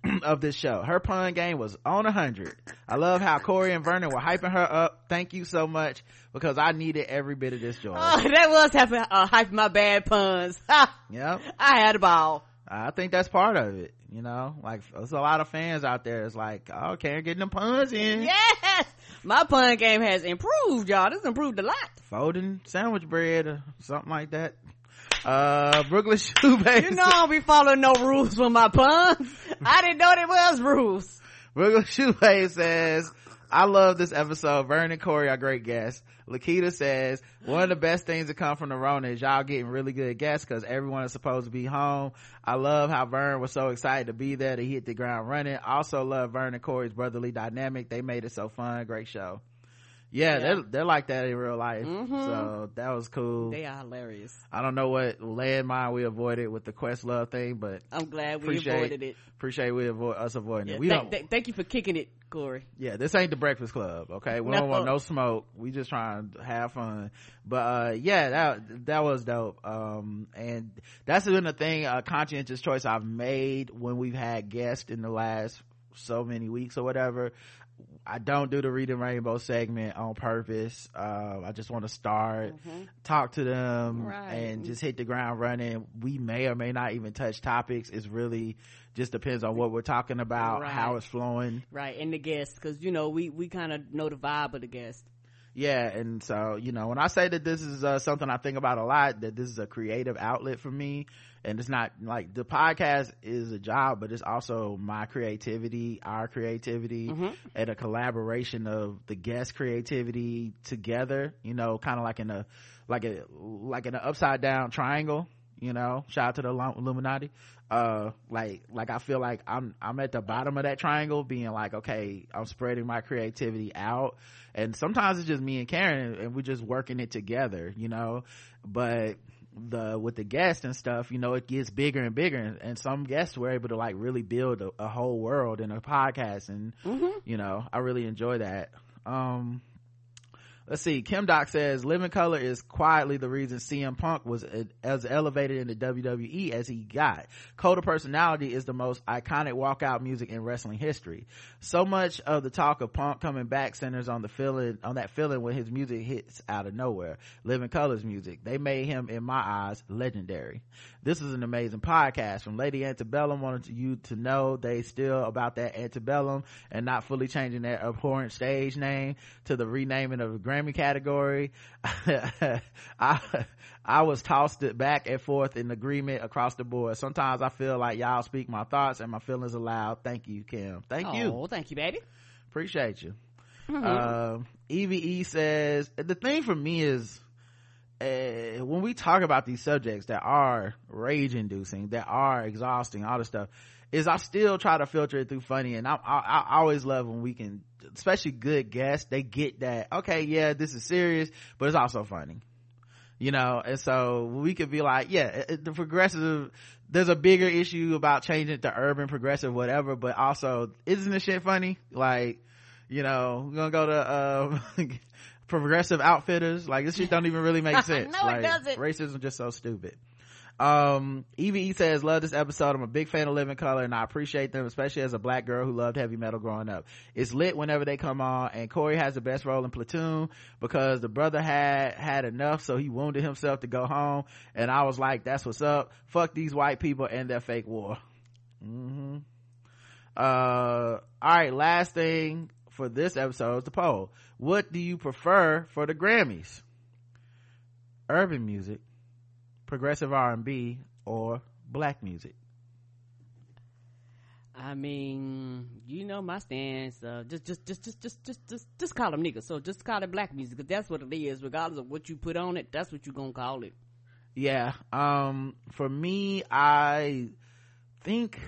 of this show her pun game was on a hundred i love how corey and vernon were hyping her up thank you so much because i needed every bit of this joy Oh, that was having uh, hype my bad puns. Ha! yep I had a ball. I think that's part of it. You know, like there's a lot of fans out there. It's like, oh, Karen getting them puns in, Yes, my pun game has improved, y'all. This improved a lot. folding sandwich bread or something like that. Uh, Brooklyn Shoebase. You know I don't be following no rules with my puns. I didn't know there was rules. Brooklyn Shoebase says, I love this episode. Vern and Corey are great guests. Lakita says, one of the best things that come from the Rona is y'all getting really good guests because everyone is supposed to be home. I love how Vern was so excited to be there to hit the ground running. Also love Vern and Corey's brotherly dynamic. They made it so fun. Great show. Yeah, Yeah. they're, they're like that in real life. Mhm. So that was cool. They are hilarious. I don't know what landmine we avoided with the Questlove thing, but I'm glad we avoided it. appreciate we avoid us avoiding Yeah, it. We thank, don't. th- thank you for kicking it, Corey. yeah, this ain't the Breakfast Club, okay? We don't want no smoke. We just trying to have fun. But uh yeah, that that was dope. Um and that's been a thing, a conscientious choice I've made when we've had guests in the last so many weeks or whatever. I don't do the reading rainbow segment on purpose. Uh, I just want to start, talk to them, Right. and just hit the ground running. We may or may not even touch topics. It's really just depends on what we're talking about, how it's flowing. Right, and the guests, because you know we we kind of know the vibe of the guest. Yeah and so you know when i say that this is uh, something i think about a lot that this is a creative outlet for me and it's not like the podcast is a job but it's also my creativity our creativity and a collaboration of the guest creativity together you know kind of like in a like a like in an upside down triangle you know? Shout out to the illuminati uh like like i feel like i'm i'm at the bottom of that triangle being like okay i'm spreading my creativity out. And sometimes it's just me and karen and we're just working it together you know? But the with the guests and stuff you know it gets bigger and bigger. And, and some guests were able to like really build a, a whole world in a podcast and you know i really enjoy that. Um let's see. Kim Doc says Living Colour is quietly the reason CM Punk was as elevated in the WWE as he got. Cult of Personality is the most iconic walkout music in wrestling history. So much of the talk of Punk coming back centers on the feeling, on that feeling when his music hits out of nowhere. Living Colour's music. They made him, in my eyes, legendary. This is an amazing podcast from Lady Antebellum. Wanted you to know they still about that Antebellum and not fully changing their abhorrent stage name to the renaming of the Grammy category. I, I was tossed it back and forth in agreement across the board. Sometimes I feel like y'all speak my thoughts and my feelings aloud. Thank you, Kim. Thank oh, you. Oh, thank you, baby. Appreciate you. Mm-hmm. Um, EVE says, the thing for me is, uh, when we talk about these subjects that are rage inducing, that are exhausting, all this stuff, is I still try to filter it through funny. And I, I, I always love when we can, especially good guests, they get that, okay, yeah, this is serious, but it's also funny. You know, and so we could be like, yeah, the progressive, there's a bigger issue about changing to urban, progressive, whatever, but also, isn't this shit funny? Like, you know, we're gonna go to, um, progressive outfitters. Like this shit don't even really make sense. no, like, it doesn't. Racism just so stupid. Um, EVE says, love this episode. I'm a big fan of Living Colour and I appreciate them, especially as a black girl who loved heavy metal growing up. It's lit whenever they come on and Corey has the best role in Platoon because the brother had, had enough so he wounded himself to go home and I was like, that's what's up. Fuck these white people and their fake war. Mm-hmm. Uh, alright, last thing for this episode is the poll. What do you prefer for the Grammys? Urban music, progressive R&B, or black music? I mean, you know my stance. Uh, just, just, just, just, just, just, just, just call them niggas. So just call it black music because that's what it is. Regardless of what you put on it, that's what you gonna call it. Yeah. Um. For me, I think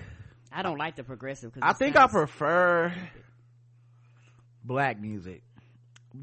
I don't like the progressive. Cause I think I prefer black music.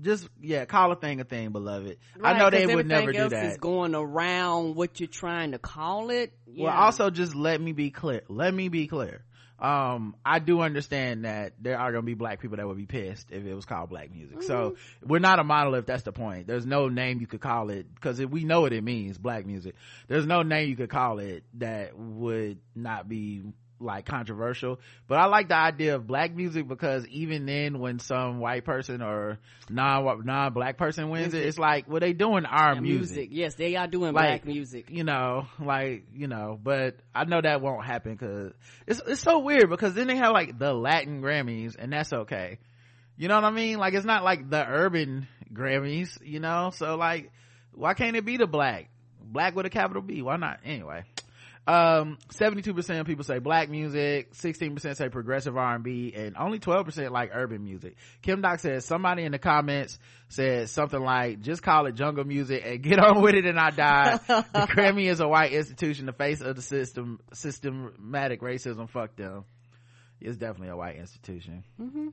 Just yeah, call a thing a thing, beloved. I know they would never do that. Is going around what you're trying to call it. Well, also just let me be clear. Let me be clear. Um, I do understand that there are gonna be black people that would be pissed if it was called black music. So Mm-hmm. we're not a monolith. That's the point. There's no name you could call it because we know what it means, black music. There's no name you could call it that would not be like controversial. But I like the idea of black music because even then when some white person or non non black person wins it, it's like, well, they doing our And music. Yes, they are doing Like, black music. you know like you know but i know that won't happen because it's it's so weird because then they have like the latin grammys and that's okay. You know what i mean? Like it's not like the urban grammys you know? So like why can't it be the black? Black with a capital b. Why not? Anyway um 72% of people say black music 16% say progressive r&b and only 12% like urban music. Kim doc says somebody in the comments said something like just call it jungle music and get on with it and i die. The grammy is a white institution. The face of the system systematic racism fuck them. It's definitely a white institution. Hmm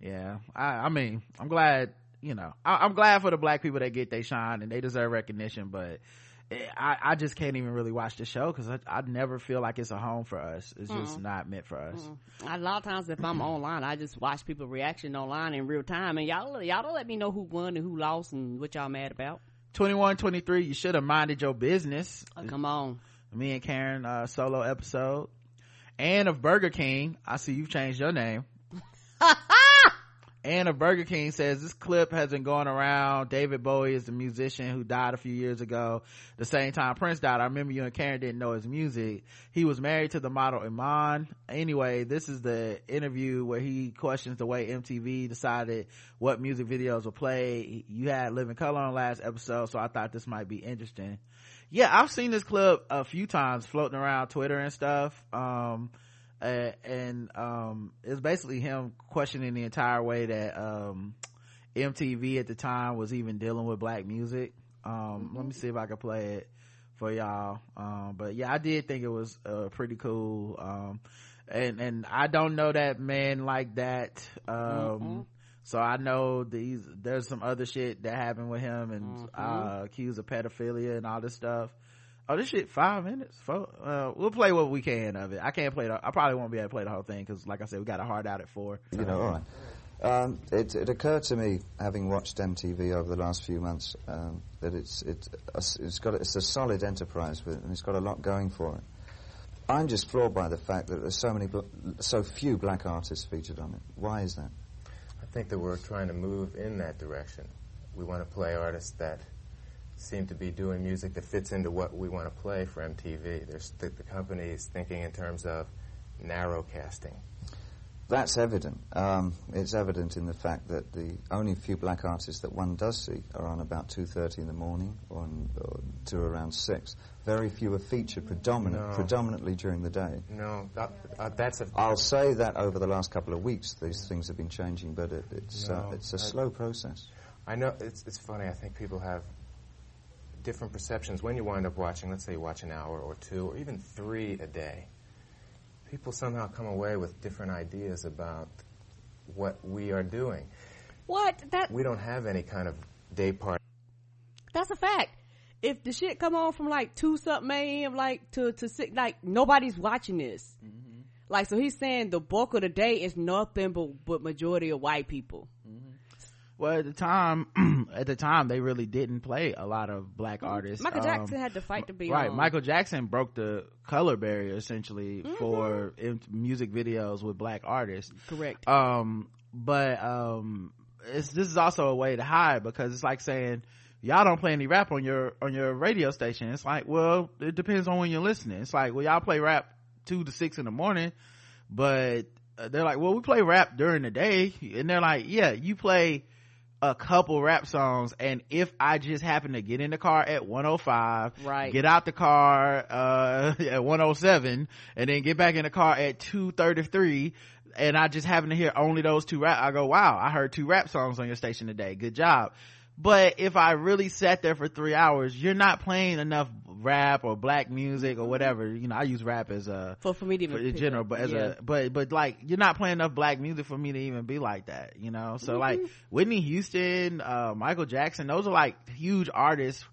yeah i i mean i'm glad you know I, i'm glad for the black people that get they shine and they deserve recognition but I, I just can't even really watch the show because I, I never feel like it's a home for us. It's just mm. not meant for us. Mm. A lot of times, if I'm mm. online, I just watch people reaction online in real time, and y'all y'all don't let me know who won and who lost and what y'all mad about. 21, 23, you should have minded your business. Oh, come on, Me and Karen, uh, solo episode. Anne of Burger King. I see you've changed your name. Anne of Burger King says this clip has been going around. David Bowie is the musician who died a few years ago. The same time Prince died. I remember you and Karen didn't know his music. He was married to the model Iman. Anyway, this is the interview where he questions the way MTV decided what music videos will play. You had Living Colour on last episode, so I thought this might be interesting. Yeah, I've seen this clip a few times floating around Twitter and stuff. Um, uh, and um it's basically him questioning the entire way that um mtv at the time was even dealing with black music. Um let me see if i can play it for y'all. Um but yeah i did think it was uh pretty cool. Um and and i don't know that man like that. Um so i know these there's some other shit that happened with him and uh accused of pedophilia and all this stuff Oh, this shit five minutes. Four, uh, we'll play what we can of it. I can't play. The, I probably won't be able to play the whole thing because, like I said, we got a hard out at four. You know, all right. Um, it, it occurred to me, having watched MTV over the last few months, um, that it's it, it's got it's a solid enterprise with, and it's got a lot going for it. I'm just floored by the fact that there's so many, so few black artists featured on it. Why is that? I think that we're trying to move in that direction. We want to play artists that seem to be doing music that fits into what we want to play for MTV. There's the, the company is thinking in terms of narrow casting. That's evident. Um, it's evident in the fact that the only few black artists that one does see are on about 2.30 in the morning or, on, or to around 6. Very few are featured predominant, No. predominantly during the day. No, that, uh, that's a I'll say that over the last couple of weeks these things have been changing, but it, it's, uh, it's a I- slow process. I know it's it's funny. I think people have different perceptions when you wind up watching. Let's say you watch an hour or two or even three a day. People somehow come away with different ideas about what we are doing. What? That We don't have any kind of day part. that's a fact. If the shit come on from like two something a.m. like to to six, like nobody's watching this. Mm-hmm. Like so, he's saying the bulk of the day is nothing but but majority of white people. Mm-hmm. Well at the time at the time they really didn't play a lot of black artists Michael Um, Jackson had to fight to be right on. michael jackson broke the color barrier essentially Mm-hmm. for in music videos with black artists correct. um but um it's this is also a way to hide because it's like saying y'all don't play any rap on your on your radio station it's like well it depends on when you're listening it's like well y'all play rap two to six in the morning but uh, they're like well we play rap during the day and they're like yeah you play a couple rap songs and if i just happen to get in the car at 105 Right. get out the car uh at 107 and then get back in the car at 233 and i just happen to hear only those two rap i go wow i heard two rap songs on your station today good job but if i really sat there for three hours you're not playing enough rap or black music or whatever you know i use rap as a for for me to even in general, but as Yeah. a but but like you're not playing enough black music for me to even be like that, you know. So like Mm-hmm. Whitney Houston, uh, Michael Jackson, those are like huge artists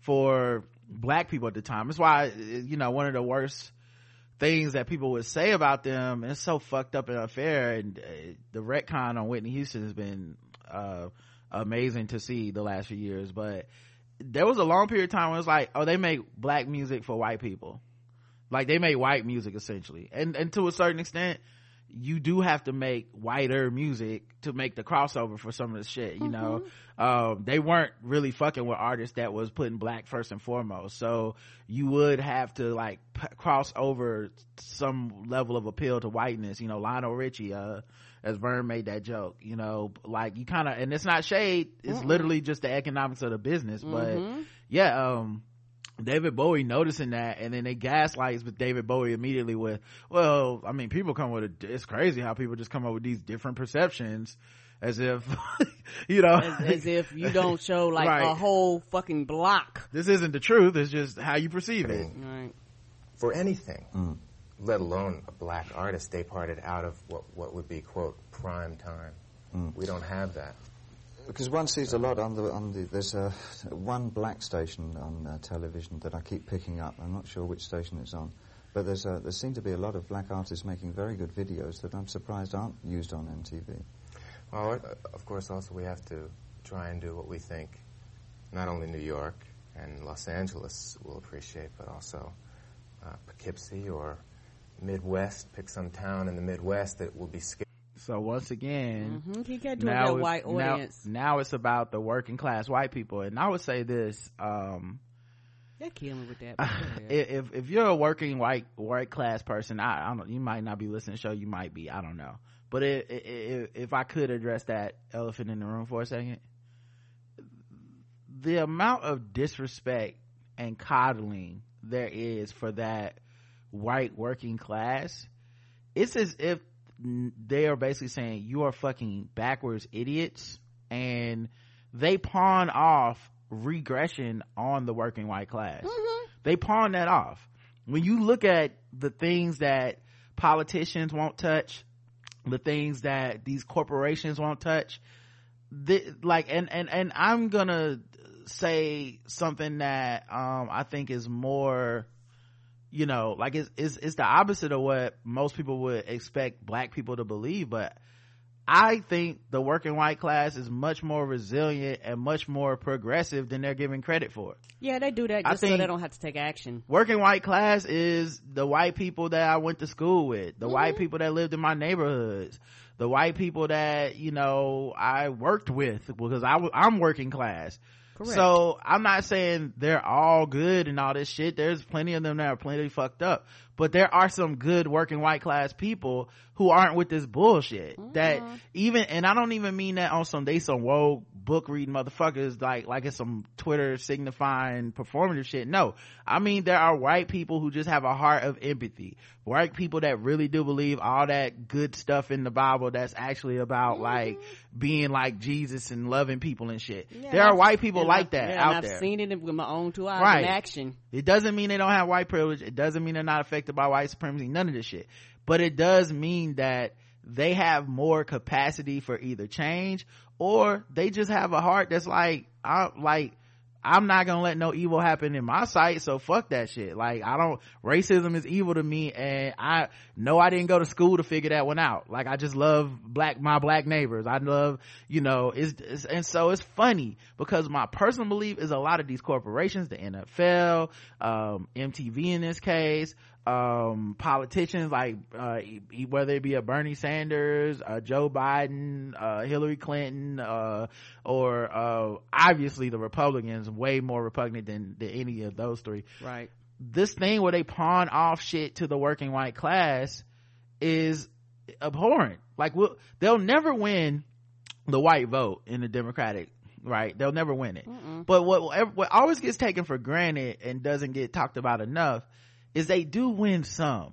for black people at the time. That's why you know one of the worst things that people would say about them and it's so fucked up and unfair and uh, the retcon on Whitney Houston has been uh amazing to see the last few years but there was a long period of time where it was like oh they make black music for white people. Like they make white music essentially. And and to a certain extent you do have to make whiter music to make the crossover for some of the shit you know? Um they weren't really fucking with artists that was putting black first and foremost. So you would have to like p- cross over some level of appeal to whiteness. You know lionel richie uh as vern made that joke you know like you kind of and it's not shade it's literally just the economics of the business but mm-hmm. yeah um David Bowie noticing that and then they gaslights with David Bowie immediately with, well, I mean, people come with a, it's crazy how people just come up with these different perceptions as if, you know, as, as if you don't show like a whole fucking block. this isn't the truth. It's just how you perceive it. Mm. Right. for anything, mm. Let alone a black artist, they parted out of what, what would be, quote, prime time. We don't have that. Because one sees a lot on the on the there's a one black station on uh, television that I keep picking up. I'm not sure which station it's on, but there's a, there seem to be a lot of black artists making very good videos that I'm surprised aren't used on MTV. Well, uh, of course, also we have to try and do what we think not only New York and Los Angeles will appreciate, but also uh, Poughkeepsie or Midwest. Pick some town in the Midwest that will be scared. So once again, hmm He got to now, that white audience. now it's about the working class white people. And I would say this, um, They're killing me with that. but go ahead. if if you're a working white white class person, I, I don't know, you might not be listening to the show, you might be, I don't know. But i i i if I could address that elephant in the room for a second, the amount of disrespect and coddling there is for that white working class, it's as if they are basically saying you are fucking backwards idiots and they pawn off regression on the working white class. They pawn that off. When you look at the things that politicians won't touch, the things that these corporations won't touch, the, like, and, and, and I'm gonna say something that, um, I think is more, you know, like it's, it's, it's the opposite of what most people would expect black people to believe, but I think the working white class is much more resilient and much more progressive than they're giving credit for. Yeah, they do that just so they don't have to take action. Working white class is the white people that I went to school with, the white mm-hmm. people that lived in my neighborhoods, the white people that, you know, I worked with because I, w- I'm working class. Correct. So I'm not saying they're all good and all this shit. There's plenty of them that are plenty fucked up. But there are some good working white class people who aren't with this bullshit. That mm-hmm. even, and I don't even mean that on some, they some woke book reading motherfuckers like, like it's some Twitter signifying performative shit. No. I mean, there are white people who just have a heart of empathy. White people that really do believe all that good stuff in the Bible that's actually about mm-hmm. like being like Jesus and loving people and shit. there are white people like that yeah, out and there. I've seen it with my own two eyes Right. in action. It doesn't mean they don't have white privilege. It doesn't mean they're not affected by white supremacy. None of this shit. But it does mean that they have more capacity for either change or they just have a heart that's like, I, like, I'm not gonna let no evil happen in my sight, so fuck that shit. Like, I don't, racism is evil to me, and I know I didn't go to school to figure that one out. Like, I just love black, my black neighbors. I love, you know, it's, it's and so it's funny because my personal belief is a lot of these corporations, the NFL, um, MTV in this case, um politicians like uh whether it be a bernie sanders uh joe biden uh hillary clinton uh or uh obviously the republicans way more repugnant than, than any of those three. Right. this thing where they pawn off shit to the working white class is abhorrent. Like we'll, they'll never win the white vote in the democratic right? They'll never win it. But what what always gets taken for granted and doesn't get talked about enough is they do win some.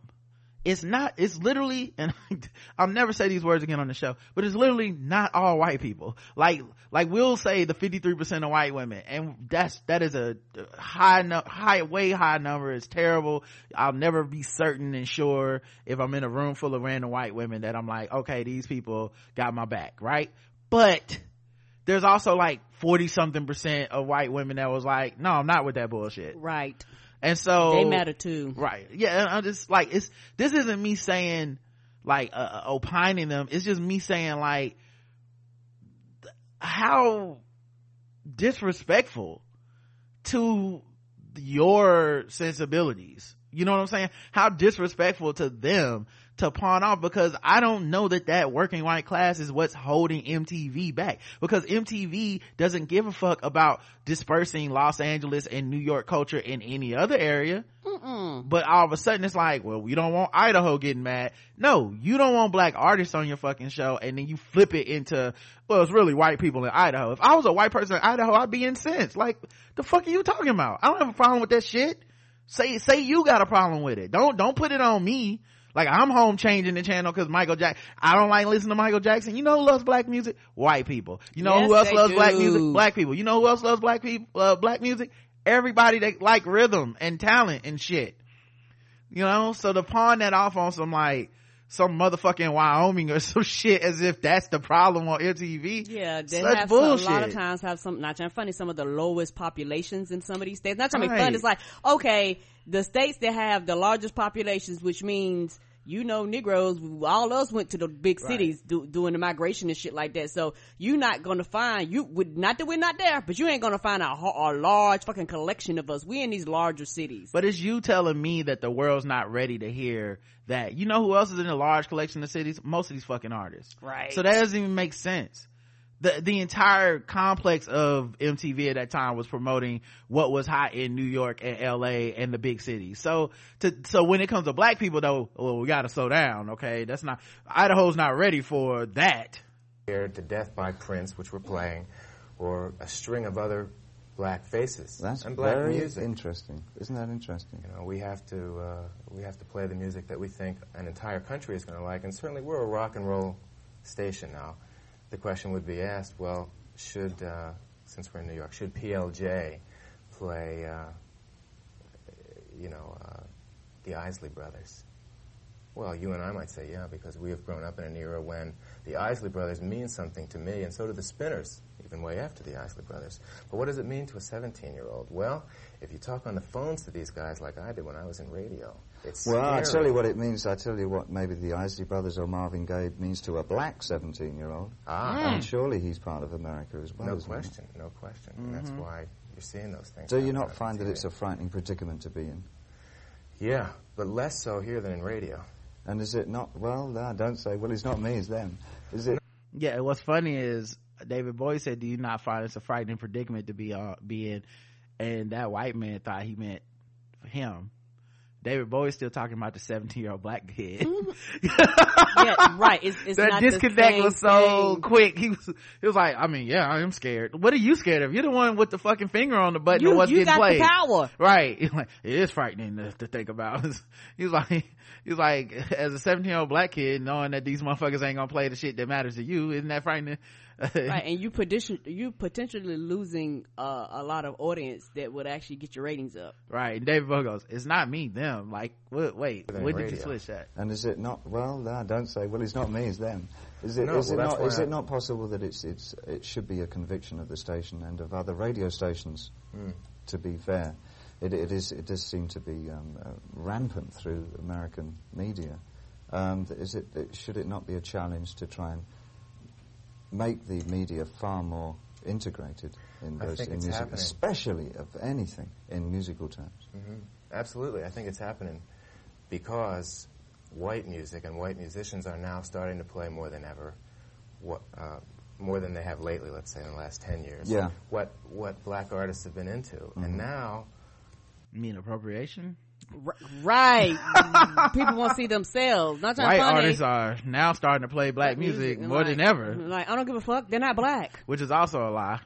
It's not it's literally and i'll never say these words again on the show but it's literally not all white people. Like like we'll say the 53% of white women and that's that is a high high way high number. It's terrible. I'll never be certain and sure if i'm in a room full of random white women that i'm like okay these people got my back right? But there's also like 40 something percent of white women that was like no i'm not with that bullshit. Right. And so They matter too. right. Yeah i'm just like it's this isn't me saying like uh, uh, opining them. It's just me saying like how disrespectful to your sensibilities. You know what i'm saying? How disrespectful to them to pawn off because i don't know that that working white class is what's holding mtv back. Because mtv doesn't give a fuck about dispersing los angeles and new york culture in any other area. But all of a sudden it's like well we don't want idaho getting mad. No you don't want black artists on your fucking show and then you flip it into well it's really white people in idaho. If i was a white person in idaho i'd be incensed. Like the fuck are you talking about? I don't have a problem with that shit. Say say you got a problem with it. Don't don't put it on me like i'm home changing the channel because michael jack i don't like listening to michael jackson. You know who loves black music? White people. You know Yes, who else loves black music? black people. You know who else loves black people uh, black music? Everybody that like rhythm and talent and shit. You know? So to pawn that off on some like some motherfucking wyoming or some shit as if that's the problem on mtv Yeah, they such have bullshit Some, a lot of times have some not trying to funny some of the lowest populations in some of these states. Not trying to be Right. fun. It's like okay, the states that have the largest populations, which means you know Negroes, all of us went to the big cities do, doing the migration and shit like that. So you're not gonna find you would not that we're not there, but you ain't gonna find a, a large fucking collection of us. We in these larger cities. But it's you telling me that the world's not ready to hear that. You know who else is in a large collection of cities? Most of these fucking artists. Right. So that doesn't even make sense. The, the entire complex of MTV at that time was promoting what was hot in New York and LA and the big cities. So to, so when it comes to black people though, well, we gotta slow down, okay? That's not, Idaho's not ready for that. Scared to Death by Prince, which we're playing, or a string of other black faces That's and black very music. interesting. Isn't that interesting? You know, we have to uh, we have to play the music that we think an entire country is going to like, and certainly we're a rock and roll station now. The question would be asked: Well, should uh, since we're in New York, should PLJ play, uh, you know, uh, the Isley Brothers? Well, you and I might say, yeah, because we have grown up in an era when the Isley Brothers mean something to me, and so do the Spinners. Even way after the Isley Brothers. But what does it mean to a 17 year old? Well, if you talk on the phones to these guys like I did when I was in radio, it's Well, I tell you what it means. I tell you what maybe the Isley Brothers or Marvin Gaye means to a black 17-year-old. Ah, And surely he's part of America as well. no isn't he? question, no question. And that's why you're seeing those things. Do you not find that it's a frightening predicament to be in? Yeah, but less so here than in radio. And is it not? Well, no, don't say. Well, it's not me, it's them. Is it? Yeah, what's funny is David Bowie said, "Do you not find it's a frightening predicament to be uh, be in?" And that white man thought he meant him. David Bowie's still talking about the seventeen year old black kid. yeah, right. It's, it's that disconnect was so thing. quick. He was he was like, I mean, yeah, I am scared. What are you scared of? You're the one with the fucking finger on the button You, what's you getting got played. the power. Right. He's like, it is frightening to, to think about. he was like, he was like, as a 17 year old black kid, knowing that these motherfuckers ain't gonna play the shit that matters to you, isn't that frightening? Right, and you potentially you potentially losing uh, a lot of audience that would actually get your ratings up. right. And David Bowie goes, it's not me, them. Like, what, wait, Than when did you switch that? And is it not? Well, no, don't say. Well, it's not me, it's them. Is it? No, is well, it not? Is I- it not possible that it's it's it should be a conviction of the station and of other radio stations? Hmm. To be fair, it, it is. It does seem to be um, uh, rampant through American media. Um, is it? it- Should it not be a challenge to try and make the media far more integrated in I those think in it's music, happening. especially of anything in musical terms? hmm Absolutely, I think it's happening because white music and white musicians are now starting to play more than ever, what, uh, more than they have lately. Let's say in the last ten years. Yeah. What what black artists have been into, and now You mean appropriation? R- right, people want to see themselves. Not trying White to funny. artists are now starting to play black music, more than ever, Like I don't give a fuck. They're not black. which is also a lie.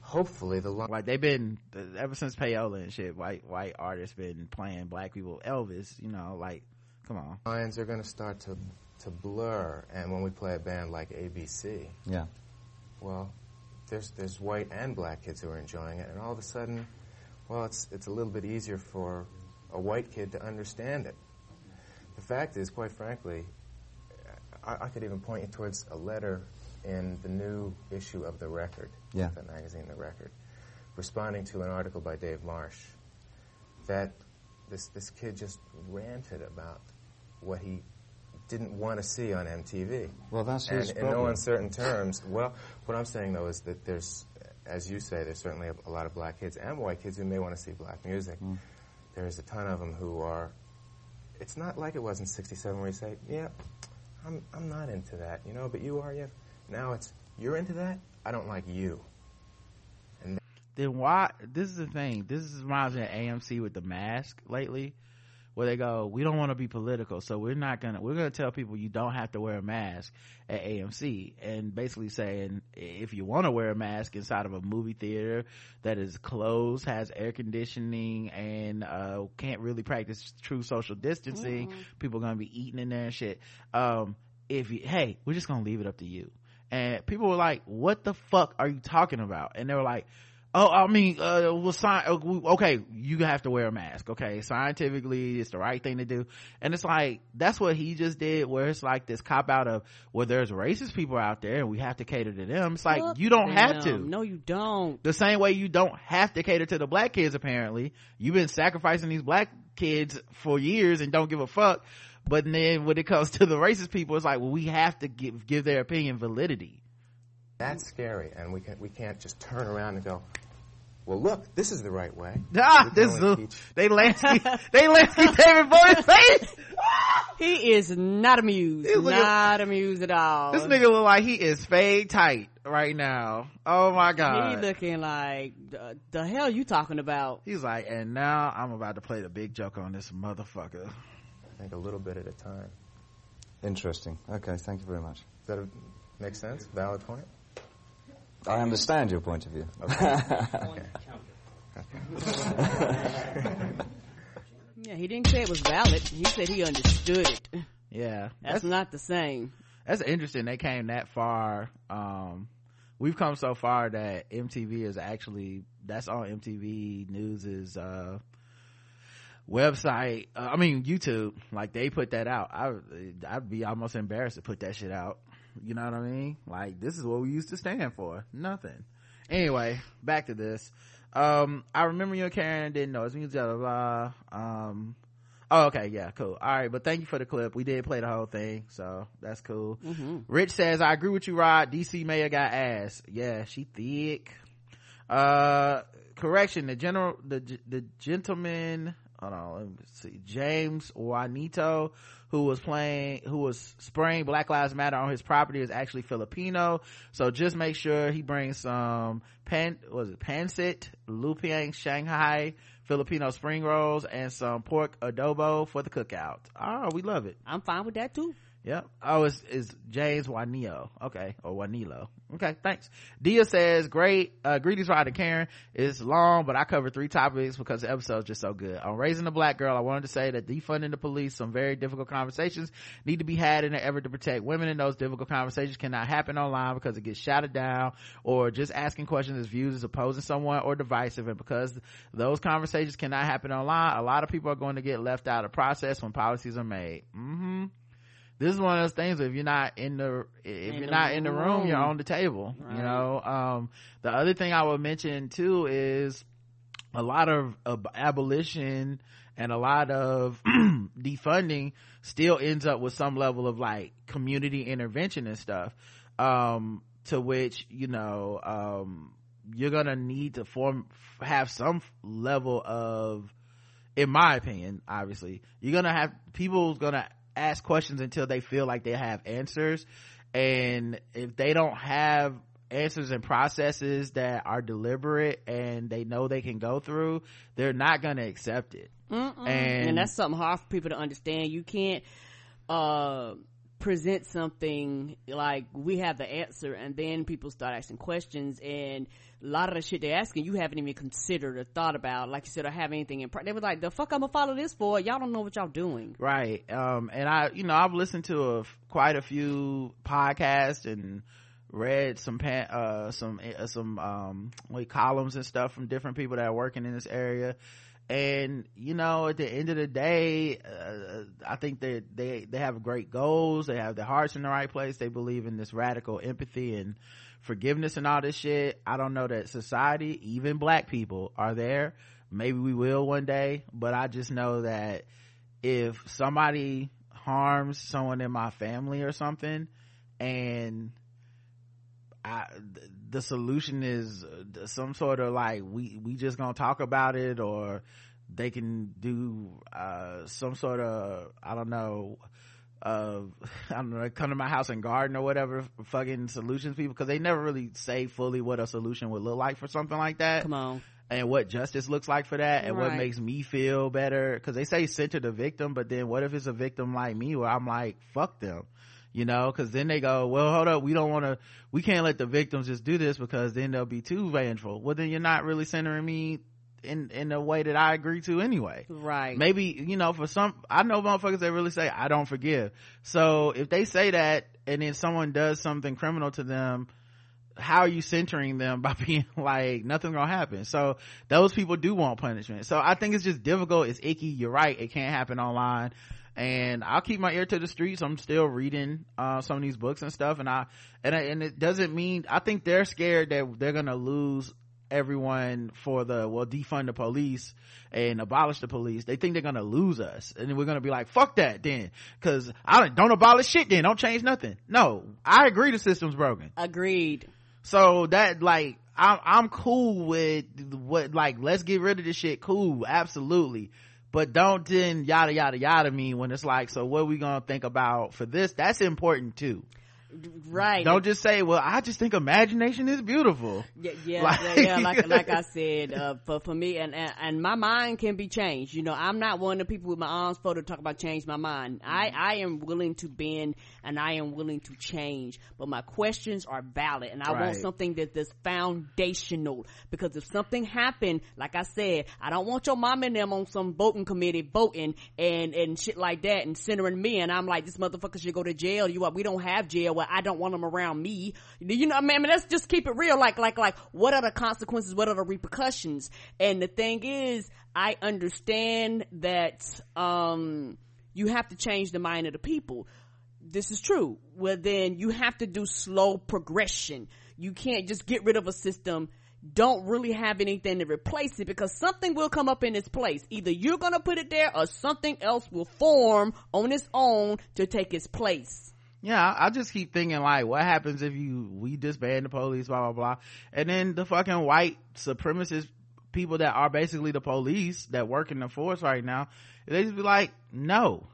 hopefully the lo- Like they've been ever since payola and shit. White white artists been playing black people. Elvis, you know, like come on. lines are going to start to to blur, and when we play a band like ABC, Yeah. well, there's there's white and black kids who are enjoying it, and all of a sudden, well, it's it's a little bit easier for a white kid to understand it. The fact is, quite frankly, I, I could even point you towards a letter in the new issue of the Record, Yeah. the magazine, the Record, responding to an article by Dave Marsh that this this kid just ranted about what he didn't want to see on MTV. Well, that's And his in no uncertain terms, well, what I'm saying though is that there's, as you say, there's certainly a, a lot of black kids and white kids who may want to see black music. Mm. There's a ton of them who are. It's not like it was in '67 where you say, "Yeah, I'm I'm not into that," you know, but you are. Yeah. Now it's you're into that. I don't like you. then why this is the thing this is reminds me of amc with the mask lately where they go we don't want to be political so we're not gonna we're gonna tell people you don't have to wear a mask at amc and basically saying if you want to wear a mask inside of a movie theater that is closed has air conditioning and uh can't really practice true social distancing people are gonna be eating in there and shit. Um if you hey we're just gonna leave it up to you. And people were like what the fuck are you talking about? And they were like Oh, I mean, uh, well, sci- uh, okay, you have to wear a mask. Okay, scientifically, it's the right thing to do. And it's like, that's what he just did, where it's like this cop out of, well, there's racist people out there and we have to cater to them. It's like, Fuck you don't have to. No, you don't. The same way you don't have to cater to the black kids, apparently. You've been sacrificing these black kids for years and don't give a fuck. But then when it comes to the racist people, it's like, well, we have to give, give their opinion validity. That's scary, and we can we can't just turn around and go, "Well, look, this is the right way." Ah, this is, teach- they Lansky, they Lansky David Bowie's face. He is not amused. He's looking- not amused at all. This nigga look like he is fade tight right now. Oh my god, He looking like the, the hell you talking about? He's like, and now I'm about to play the big joke on this motherfucker. I think a little bit at a time. Interesting. Okay, thank you very much. Does that make sense? Valid point. I understand your point of view. Yeah, he didn't say it was valid. He said he understood it. Yeah. That's, not the same. that's interesting they came that far um we've come so far that mtv is actually that's on mtv news's uh website uh, i mean youtube like they put that out i i'd be almost embarrassed to put that shit out you know what i mean? Like this is what we used to stand for. Nothing. Anyway back to this. Um i remember you and karen didn't know it's me blah, blah, blah. um oh okay. Yeah cool. All right but thank you for the clip. We did play the whole thing so that's cool. Rich says i agree with you rod. Dc mayor got ass. Yeah she thick. Uh correction. The general the the gentleman hold on let me see. James juanito who was playing who was spraying black lives matter on his property is actually filipino. So just make sure he brings some pan was it pancit lumpiang shanghai filipino spring rolls and some pork adobo for the cookout. Oh we love it. I'm fine with that too. Yep. Oh, it's, it's James Juanillo. Okay. Or Juanilo. Okay. Thanks. Dia says, great. Uh, greetings, and Karen. It's long, but I covered three topics because the episode's just so good. On raising a black girl, I wanted to say that defunding the police, some very difficult conversations need to be had in an effort to protect women and those difficult conversations cannot happen online because it gets shouted down or just asking questions is viewed as opposing someone or divisive. And because those conversations cannot happen online, a lot of people are going to get left out of process when policies are made. hmm this is one of those things if you're not in the if In you're the not in the room you're on the table Right. you know um the other thing i would mention too is a lot of, of abolition and a lot of defunding still ends up with some level of like community intervention and stuff um to which you know um you're gonna need to form have some level of in my opinion obviously you're gonna have people's gonna ask questions until they feel like they have answers. And if they don't have answers and processes that are deliberate and they know they can go through they're not gonna accept it. And- and that's something hard for people to understand. You can't uh present something like we have the answer and then people start asking questions and a lot of the shit they're asking you haven't even considered or thought about like you said or have anything in pra- they were like the fuck i'm gonna follow this for? Y'all don't know what y'all doing. Right um and i you know i've listened to a, quite a few podcasts and read some pan, uh some uh, some um like columns and stuff from different people that are working in this area and you know at the end of the day uh, i think that they they have great goals. They have their hearts in the right place. They believe in this radical empathy and forgiveness and all this shit. I don't know that society even black people are there. Maybe we will one day but i just know that if somebody harms someone in my family or something and I, the solution is uh, some sort of like we we just gonna talk about it or they can do uh some sort of i don't know uh i don't know come to my house and garden or whatever fucking solutions people because they never really say fully what a solution would look like for something like that. Come on. And what justice looks like for that and what makes me feel better. Because they say center the victim but then what if it's a victim like me where i'm like fuck them you know because then they go well hold up we don't want to we can't let the victims just do this because then they'll be too vengeful. Well then you're not really centering me in in a way that i agree to anyway. Right. Maybe you know for some i know motherfuckers that really say i don't forgive. So if they say that and then someone does something criminal to them how are you centering them by being like nothing gonna happen? So those people do want punishment. So i think it's just difficult it's icky you're right it can't happen online and i'll keep my ear to the streets i'm still reading uh, some of these books and stuff. And i and, I, and it doesn't mean i think they're scared that they're gonna lose everyone for the well defund the police and abolish the police. They think they're gonna lose us. And we're gonna be like fuck that then. Because i don't, don't abolish shit then. Don't change nothing. No. I agree the system's broken. Agreed. So that like I'm I'm cool with what like let's get rid of this shit. Cool, absolutely. But don't then yada yada yada me when it's like, so what we gonna think about for this? That's important too. Right Don't just say, well, I just think imagination is beautiful. Yeah, yeah, Like- yeah, yeah. Like, like I said, uh, for for me, and, and and my mind can be changed. You know, I'm not one of the people with my arms folded to talk about change my mind. I Mm-hmm. I am willing to bend, and I am willing to change. But my questions are valid, and I want something that is foundational. Because if something happened, like I said, I don't want your mom and them on some voting committee voting and and shit like that, and centering me. And I'm like, this motherfucker should go to jail. You what? We don't have jail. Well, I don't want them around me. You know, I mean, I mean, let's just keep it real. Like, like, like, what are the consequences? What are the repercussions? And the thing is, I understand that, um, you have to change the mind of the people. this is true. Well, then you have to do slow progression. You can't just get rid of a system, don't really have anything to replace it because something will come up in its place. Either you're gonna put it there or something else will form on its own to take its place. Yeah, I just keep thinking like, what happens if you we disband the police, blah blah blah, and then the fucking white supremacist people that are basically the police that work in the force right now, they just be like, no,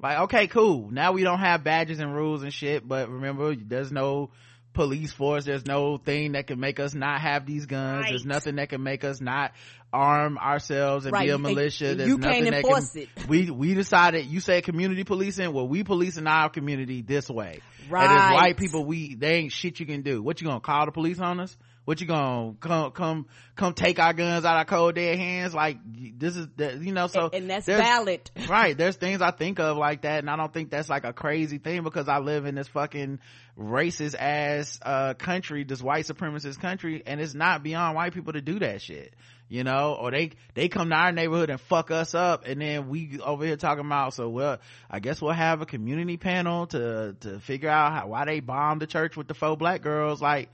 like okay, cool. Now we don't have badges and rules and shit, but remember, there's no police force. There's no thing that can make us not have these guns. There's nothing that can make us not arm ourselves and Right, be a militia. and There's you nothing can't that enforce can, it. we we decided you say community policing well we policing our community this way Right. and as white people we they ain't shit you can do what you gonna call the police on us what you gonna come come come take our guns out of our cold dead hands? Like this is the, you know so and that's valid. right. There's things i think of like that and i don't think that's like a crazy thing because i live in this fucking racist ass uh country this white supremacist country and it's not beyond white people to do that shit you know or they they come to our neighborhood and fuck us up and then we over here talking about so well i guess we'll have a community panel to to figure out how, why they bombed the church with the four black girls like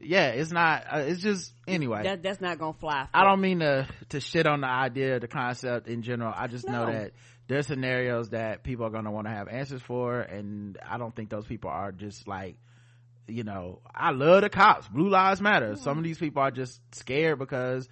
yeah it's not uh, it's just anyway That that's not gonna fly. I don't mean to to shit on the idea, the concept in general. I just know that there's scenarios that people are going to want to have answers for, and I don't think those people are just like, you know, I love the cops. Blue lives matter. Some of these people are just scared because,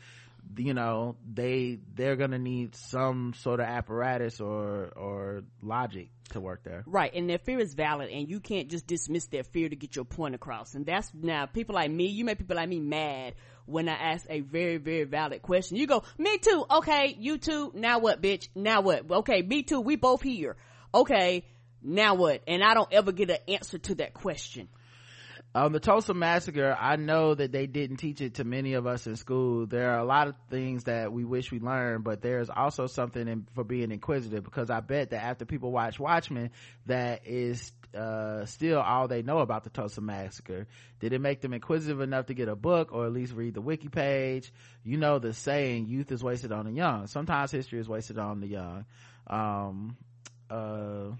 you know, they they're to need some sort of apparatus or or logic to work there. Right, and their fear is valid, and you can't just dismiss their fear to get your point across. And that's now people like me. You make people like me mad when I ask a very, very valid question. You go, "Me too." Okay, you too. Now what, bitch? Now what? Okay, me too. We both here. Okay, now what? And I don't ever get an answer to that question. Um, the Tulsa massacre, I know that they didn't teach it to many of us in school. There are a lot of things that we wish we learned, but there's also something in, for being inquisitive because I bet that after people watch Watchmen, that is, uh, still all they know about the Tulsa massacre. Did it make them inquisitive enough to get a book or at least read the wiki page? You know the saying, youth is wasted on the young. Sometimes history is wasted on the young. Um, uh,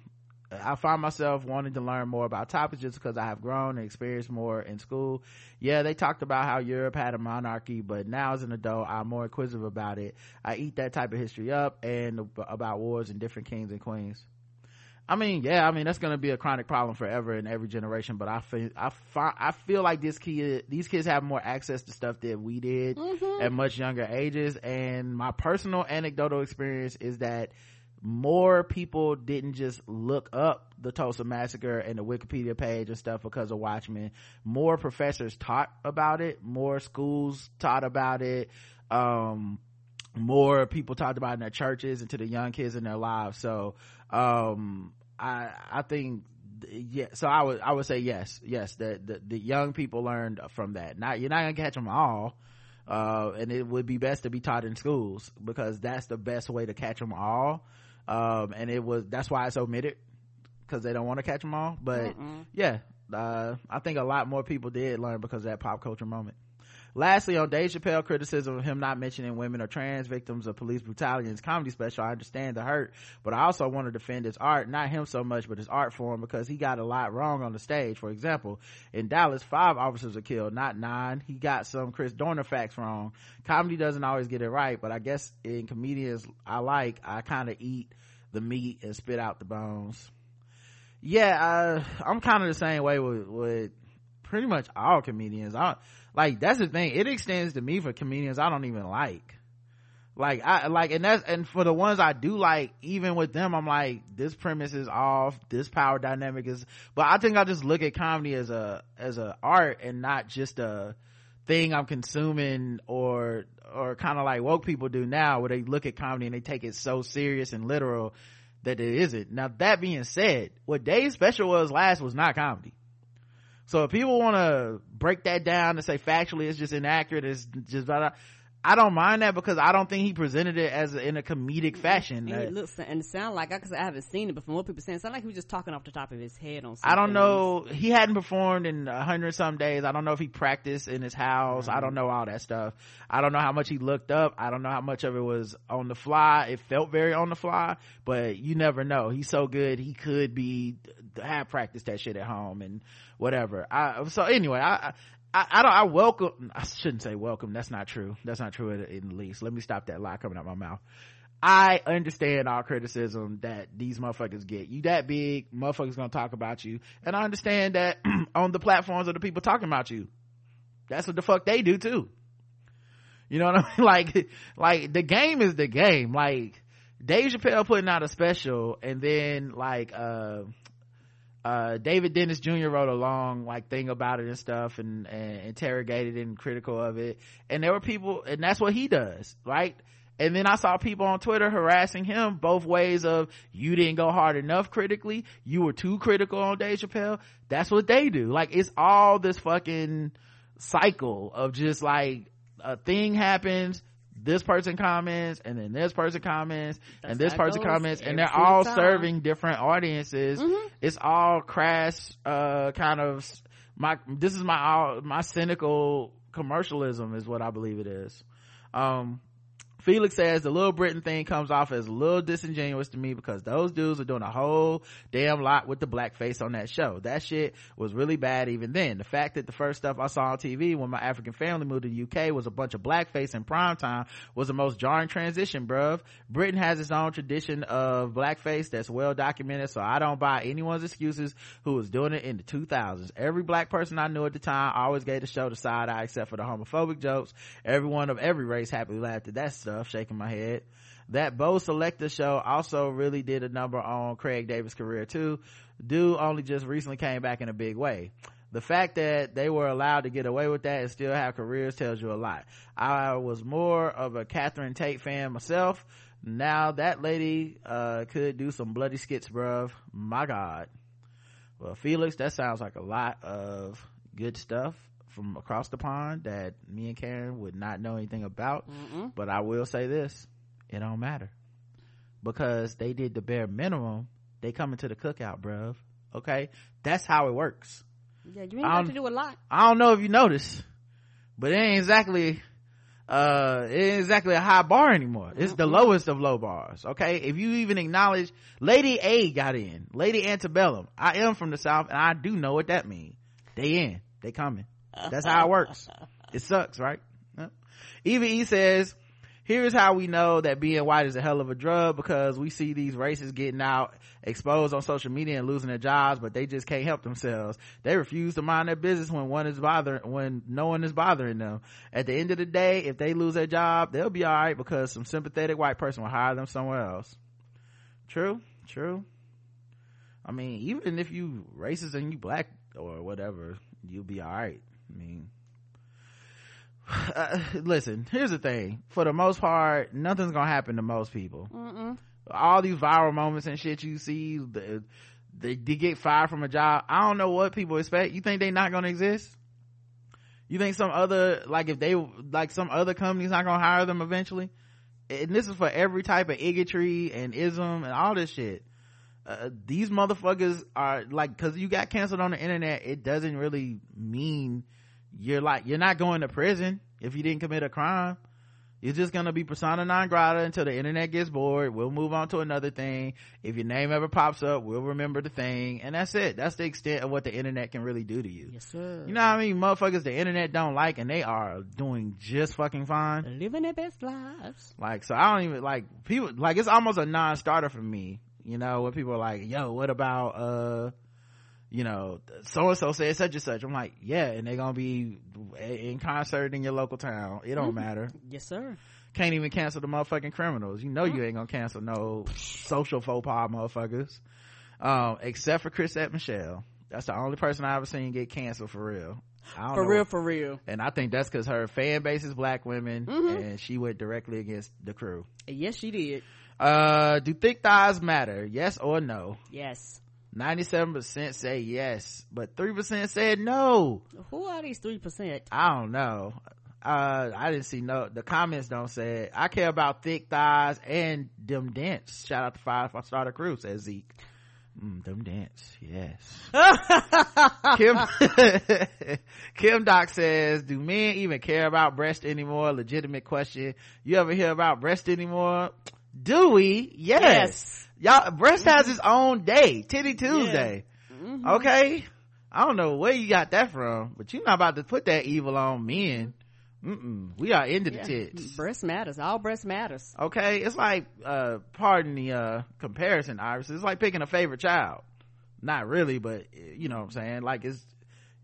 I find myself wanting to learn more about topics just because I have grown and experienced more in school. Yeah, they talked about how Europe had a monarchy, but now as an adult, I'm more inquisitive about it. I eat that type of history up and about wars and different kings and queens. I mean, yeah, I mean that's going to be a chronic problem forever in every generation. But I feel, I I feel like this kid, these kids have more access to stuff that we did mm-hmm. at much younger ages. And my personal anecdotal experience is that more people didn't just look up the Tulsa massacre and the Wikipedia page and stuff because of Watchmen. More professors taught about it. More schools taught about it. Um, more people talked about in their churches and to the young kids in their lives. So, um, I, I think, yeah, so I would, I would say yes, yes, that the, the young people learned from that. Not, you're not gonna catch them all. Uh, and it would be best to be taught in schools because that's the best way to catch them all. Um, and it was, that's why it's omitted because they don't want to catch them all. But yeah, uh, I think a lot more people did learn because of that pop culture moment. Lastly, on Dave Chappelle criticism of him not mentioning women or trans victims of police brutality in his comedy special, I understand the hurt, but I also want to defend his art, not him so much, but his art form because he got a lot wrong on the stage. For example, in Dallas, five officers were killed, not nine. He got some Chris Dorner facts wrong. Comedy doesn't always get it right, but I guess in comedians I like, I kind of eat the meat and spit out the bones. Yeah, uh, I'm kind of the same way with, with pretty much all comedians. I like that's the thing. It extends to me for comedians I don't even like. Like I like, and that's and for the ones I do like, even with them, I'm like, this premise is off. This power dynamic is. But I think I just look at comedy as a as a art and not just a thing I'm consuming or or kind of like woke people do now, where they look at comedy and they take it so serious and literal that it isn't. Now that being said, what Dave's special was last was not comedy. So if people want to break that down and say factually it's just inaccurate, it's just blah, blah, I don't mind that because I don't think he presented it as a, in a comedic fashion. And it looks and sound like I, cause I haven't seen it, but from what people saying, it sound like he was just talking off the top of his head on. I don't things. know. He hadn't performed in a hundred some days. I don't know if he practiced in his house. I don't mm-hmm. know all that stuff. I don't know how much he looked up. I don't know how much of it was on the fly. It felt very on the fly, but you never know. He's so good. He could be have practiced that shit at home and whatever. I, so anyway, I, I, I don't, I welcome, I shouldn't say welcome. That's not true. That's not true in, in the least. Let me stop that lie coming out my mouth. I understand all criticism that these motherfuckers get. You that big, motherfuckers gonna talk about you. And I understand that on the platforms of the people talking about you. That's what the fuck they do too. You know what I mean? Like, like the game is the game. Like, Dave Chappelle putting out a special and then like, uh, uh, David Dennis Jr. wrote a long like thing about it and stuff and, and interrogated and critical of it. And there were people, and that's what he does, right? And then I saw people on Twitter harassing him both ways of you didn't go hard enough critically, you were too critical on Dave Chappelle. That's what they do. Like it's all this fucking cycle of just like a thing happens, this person comments, and then this person comments, and this person comments, and they're all time. serving different audiences. It's all crass, uh, kind of my. This is my all my cynical commercialism is what I believe it is. Um, Felix says the little Britain thing comes off as a little disingenuous to me because those dudes are doing a whole damn lot with the blackface on that show. That shit was really bad even then. The fact that the first stuff I saw on TV when my African family moved to the UK was a bunch of blackface in prime time was the most jarring transition, bruv. Britain has its own tradition of blackface that's well documented, so I don't buy anyone's excuses who was doing it in the 2000s. Every black person I knew at the time always gave the show the side eye except for the homophobic jokes. Everyone of every race happily laughed at that stuff, shaking my head. That Bo' Selecta show also really did a number on Craig David's career too. Dude only just recently came back in a big way. The fact that they were allowed to get away with that and still have careers tells you a lot. I was more of a Catherine Tate fan myself. Now that lady, uh, could do some bloody skits, bruv. My God. Well, Felix, that sounds like a lot of good stuff from across the pond that me and Karen would not know anything about. But I will say this, it don't matter. Because they did the bare minimum, they coming to the cookout, bruv. Okay? That's how it works. Yeah, you ain't Um, got to do a lot. I don't know if you noticed, but it ain't exactly, uh, it ain't exactly a high bar anymore. It's the lowest of low bars. Okay. If you even acknowledge Lady A got in, Lady Antebellum. I am from the South and I do know what that means. They in, they coming. That's how it works. It sucks, right? Yep. Says, here's how we know that being white is a hell of a drug because we see these racists getting out exposed on social media and losing their jobs but they just can't help themselves they refuse to mind their business when one is bothering when no one is bothering them at the end of the day if they lose their job they'll be all right because some sympathetic white person will hire them somewhere else true true i mean even if you racist and you black or whatever you'll be all right i mean uh, listen here's the thing. For the most part nothing's gonna happen to most people. All these viral moments and shit you see the, they, they get fired from a job. I don't know what people expect. You think they not gonna exist? You think some other like if they like some other company's not gonna hire them eventually? And this is for every type of bigotry and ism and all this shit. Uh, these motherfuckers are like because you got canceled on the internet it doesn't really mean you're like you're not going to prison if you didn't commit a crime you're just gonna be persona non grata until the internet gets bored. We'll move on to another thing. If your name ever pops up, we'll remember the thing. And that's it. That's the extent of what the internet can really do to you. Yes, sir. You know what I mean? Motherfuckers the internet don't like and they are doing just fucking fine. Living their best lives. Like, so I don't even like people, like it's almost a non-starter for me. You know, when people are like, yo, what about, uh, you know, so and so said such and such. I'm like, yeah, and they're gonna be in concert in your local town. It don't matter. Yes, sir. Can't even cancel the motherfucking criminals. You know you ain't gonna cancel no social faux pas motherfuckers. Um, except for Chrisette Michele. That's the only person I ever seen get canceled for real. I don't For know. real, for real. And I think that's cause her fan base is black women and she went directly against the crew. Yes, she did. Uh, do thick thighs matter? Yes or no? Yes. 97% say yes, but 3% said no. Who are these three percent? I don't know. uh i didn't see no the comments don't say it i care about thick thighs and them dents shout out to five star crew says zeke Mm, them dents, yes. Kim, Kim Doc says, do men even care about breast anymore? Legitimate question. You ever hear about breast anymore? Do we? Yes. Yes. Y'all, breast has its own day, Titty Tuesday. Okay. I don't know where you got that from, but you're not about to put that evil on men. Mm-mm. We are into the tits. Breast matters. All breast matters. Okay, it's like uh pardon the uh comparison, Iris. It's like picking a favorite child. Not really, but you know what I'm saying. Like it's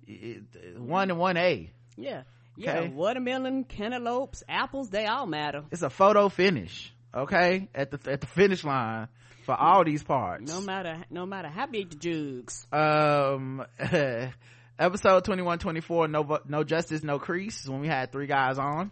it, it- one and one A. Yeah. Yeah. Okay. Watermelon, cantaloupes, apples, they all matter. It's a photo finish. Okay, at the at the finish line for all these parts. No matter no matter how big the jugs. um episode 21 24 no no justice no crease when we had three guys on.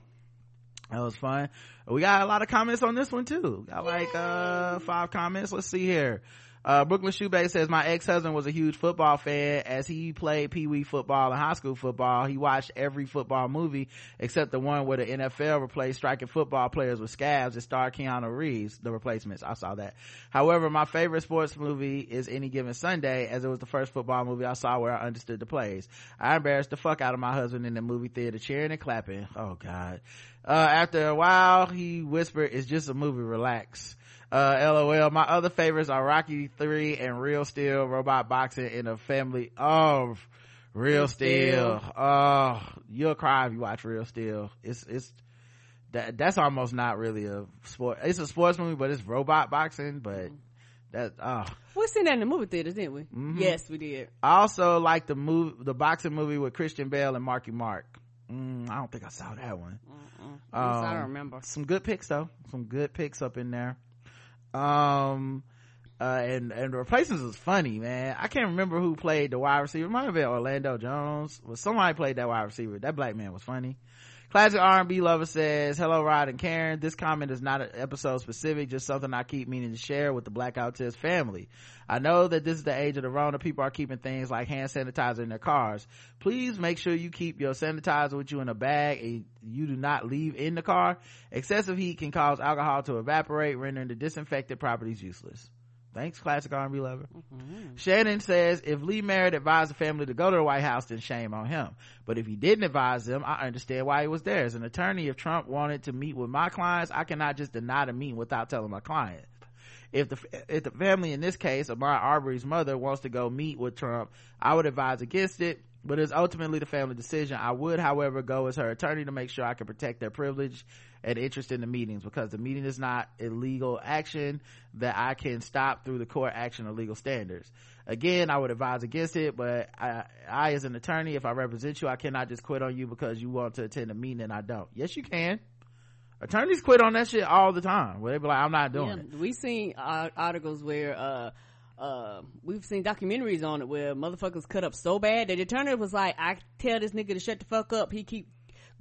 That was fun. We got a lot of comments on this one too. Got like uh five comments. Let's see here uh brooklyn shoebay says my ex-husband was a huge football fan as he played pee-wee football and high school football. He watched every football movie except the one where the nfl replaced striking football players with scabs and starred keanu reeves the replacements. I saw that. However my favorite sports movie is any given sunday as it was the first football movie i saw where i understood the plays. I embarrassed the fuck out of my husband in the movie theater cheering and clapping. Oh god. Uh, after a while he whispered it's just a movie. Relax uh, lol my other favorites are rocky 3 and real steel robot boxing in a family of real steel oh you'll cry if you watch real steel it's it's that that's almost not really a sport it's a sports movie but it's robot boxing but that oh We seen that in the movie theaters, didn't we? Mm-hmm. Yes, we did. I also like the move, the boxing movie with Christian Bale and Marky Mark. Mm, I don't think I saw that one. Yes, I Um, don't remember. Some good picks though. Some good picks up in there. Um, uh, and, and replacements was funny, man. I can't remember who played the wide receiver. It might have been Orlando Jones. Well, somebody played that wide receiver. That black man was funny. Classic R&B lover says, hello Rod and Karen. This comment is not an episode specific, just something I keep meaning to share with the Black Guy Who Tips family. I know that this is the age of the Rona. People are keeping things like hand sanitizer in their cars. Please make sure you keep your sanitizer with you in a bag and you do not leave in the car. Excessive heat can cause alcohol to evaporate, rendering the disinfected properties useless. Thanks, classic R&B lover. Mm-hmm. Shannon says, if Lee Merritt advised the family to go to the White House, then shame on him. But if he didn't advise them, I understand why he was there. As an attorney, if Trump wanted to meet with my clients, I cannot just deny the meeting without telling my client. If the, if the family in this case, Ahmaud Arbery's mother wants to go meet with Trump, I would advise against it. But it's ultimately the family decision. I would, however, go as her attorney to make sure I can protect their privilege and interest in the meetings because the meeting is not illegal action that I can stop through the court action or legal standards. Again, I would advise against it, but I, I as an attorney, if I represent you, I cannot just quit on you because you want to attend a meeting and I don't. Yes, you can. Attorneys quit on that shit all the time where they be like, I'm not doing Yeah, it. we seen uh, articles where uh uh we've seen documentaries on it where motherfuckers cut up so bad that the attorney was like, I tell this nigga to shut the fuck up. He keep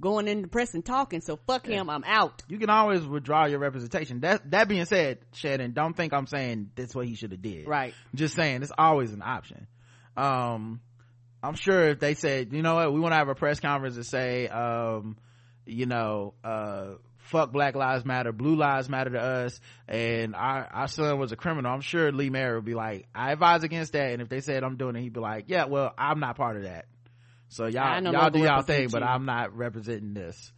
going in the press and talking, so fuck him. I'm out. You can always withdraw your representation. That, that being said, Shannon, don't think I'm saying that's what he should have did. Right. just saying it's always an option um i'm sure if they said you know what we want to have a press conference and say um you know uh fuck black lives matter blue lives matter to us and our our son was a criminal. I'm sure lee Merritt would be like i advise against that and if they said i'm doing it he'd be like yeah well i'm not part of that. So y'all y'all do y'all thing but i'm not representing this.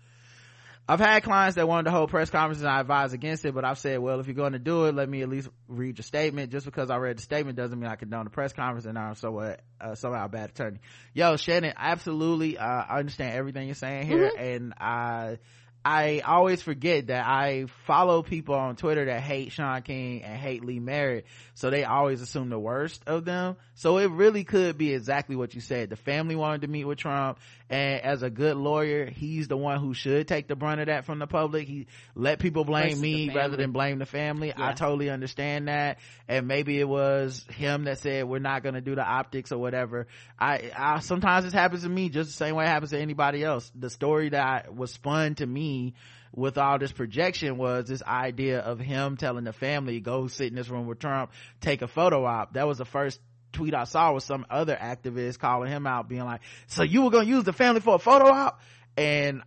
I've had clients that wanted to hold press conferences and I advise against it, but I've said, well, if you're going to do it, let me at least read your statement. Just because I read the statement doesn't mean I condone the press conference and I'm so, uh, uh, somehow a bad attorney. Yo, Shannon, absolutely, uh, I understand everything you're saying here and I, I always forget that I follow people on Twitter that hate Shaun King and hate Lee Merritt, so they always assume the worst of them. So it really could be exactly what you said. The family wanted to meet with Trump, and as a good lawyer, he's the one who should take the brunt of that from the public. He let people blame Versus me rather than blame the family. I totally understand that. And maybe it was him that said we're not going to do the optics or whatever. I, I sometimes this happens to me just the same way it happens to anybody else. The story that was spun to me with all this projection was this idea of him telling the family go sit in this room with Trump, take a photo op. That was the first tweet I saw was some other activist calling him out being like, so you were to use the family for a photo op? And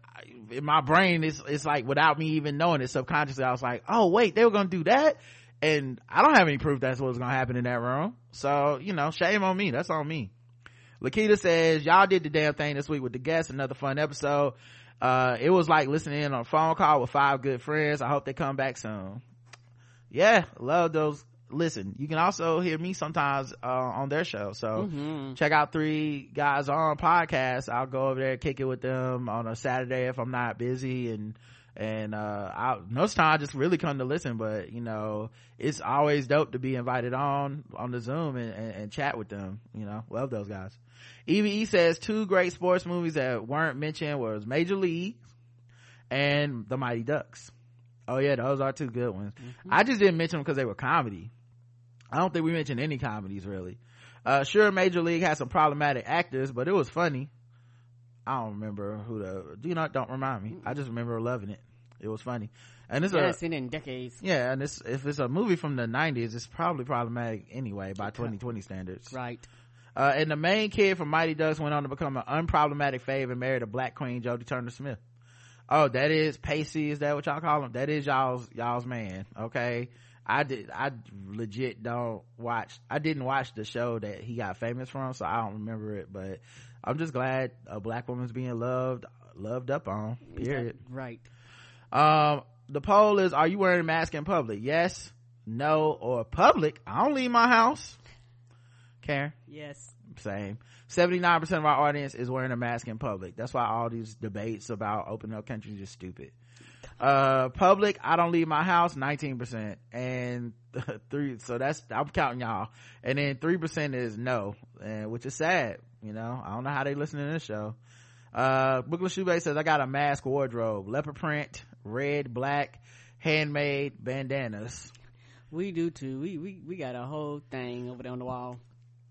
in my brain it's it's like without me even knowing it subconsciously i was like oh wait they were gonna do that? And i don't have any proof that's what was gonna happen in that room. So you know shame on me. That's on me. Lakita says y'all did the damn thing this week with the guests. Another fun episode. Uh it was like listening in on a phone call with five good friends. I hope they come back soon. Yeah love those listen you can also hear me sometimes uh, on their show. So check out three guys on podcast. I'll go over there kick it with them on a saturday if i'm not busy. And and uh I, most time i just really come to listen but you know it's always dope to be invited on on the zoom and, and, and chat with them you know. Love those guys. Eve says two great sports movies that weren't mentioned was major league and the mighty ducks. Oh yeah those are two good ones. I just didn't mention them because they were comedy I don't think we mentioned any comedies really. Uh, sure, Major League had some problematic actors, but it was funny. I don't remember who the, do you know, don't remind me. I just remember loving it. It was funny. And it's Yes, a, seen it in decades. yeah, and it's, if it's a movie from the 90s, it's probably problematic anyway by 2020 standards. Right. Uh, and the main kid from Mighty Ducks went on to become an unproblematic fave and married a black queen, Jodie Turner Smith. Oh, that is Pacey. Is that what y'all call him? That is y'all's, y'all's man. Okay. I did, I legit don't watch, I didn't watch the show that he got famous from, so I don't remember it, but I'm just glad a black woman's being loved, loved up on, period. Right. Um, the poll is, are you wearing a mask in public? Yes, no, or public? I don't leave my house. Karen? Yes. same 79% of our audience is wearing a mask in public that's why all these debates about opening up countries is stupid uh public i don't leave my house 19% and three so that's i'm counting y'all. And then 3% is no and which is sad you know? I don't know how they listen to this show. Uh Brooklyn Shoebase says i got a mask wardrobe leopard print red black handmade bandanas. We do too. We we we got a whole thing over there on the wall.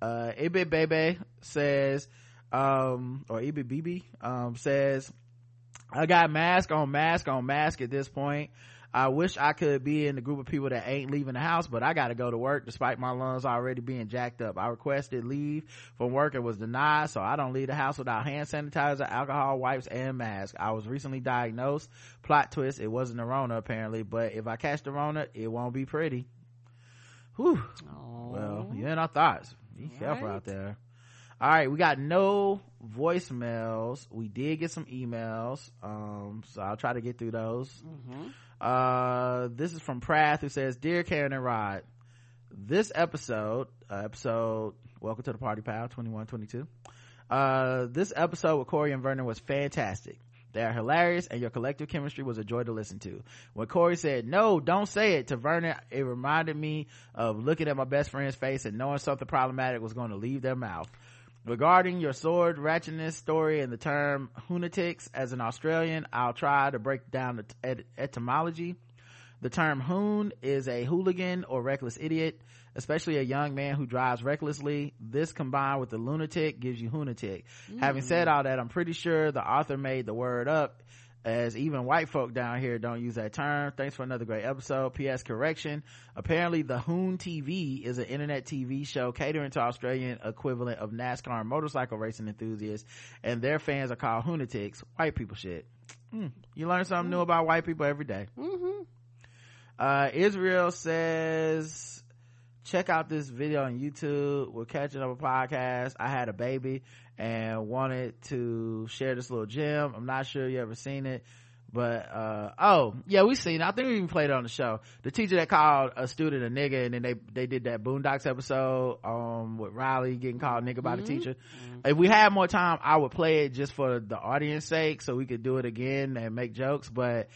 uh Bebe says um or BB um says I got mask on mask on mask at this point. I wish I could be in the group of people that ain't leaving the house, but I gotta go to work despite my lungs already being jacked up. I requested leave from work and was denied, so I don't leave the house without hand sanitizer, alcohol wipes, and mask. I was recently diagnosed. Plot twist, it wasn't the Rona apparently, but if I catch the Rona, it won't be pretty. Whew. Well, you're in our thoughts. Be careful out there. All right, we got no voicemails. We did get some emails, um, so I'll try to get through those. Uh, this is from Prath who says, "Dear Karen and Rod, this episode, uh, episode Welcome to the Party Pal twenty one twenty two. Uh, this episode with Corey and Vernon was fantastic. They are hilarious, and your collective chemistry was a joy to listen to. When Corey said, No, don't say it to Vernon, it reminded me of looking at my best friend's face and knowing something problematic was going to leave their mouth. Regarding your sword ratchetness story and the term hoonatics, as an Australian, I'll try to break down the t- et- etymology. The term hoon is a hooligan or reckless idiot, especially a young man who drives recklessly. This combined with the lunatic gives you lunatic. Having said mm. all that, I'm pretty sure the author made the word up as even white folk down here don't use that term. Thanks for another great episode. P.S. Correction. Apparently the Hoon TV is an internet TV show catering to Australian equivalent of NASCAR and motorcycle racing enthusiasts and their fans are called Hoonatics. White people shit. Hmm. You learn something new about white people every day. Uh, Israel says, check out this video on YouTube. We're catching up a podcast. I had a baby and wanted to share this little gem. I'm not sure you ever seen it, but, uh, oh, yeah, we seen it. I think we even played it on the show. The teacher that called a student a nigga and then they, they did that Boondocks episode, um, with Riley getting called nigga by the teacher. If we had more time, I would play it just for the audience sake so we could do it again and make jokes, but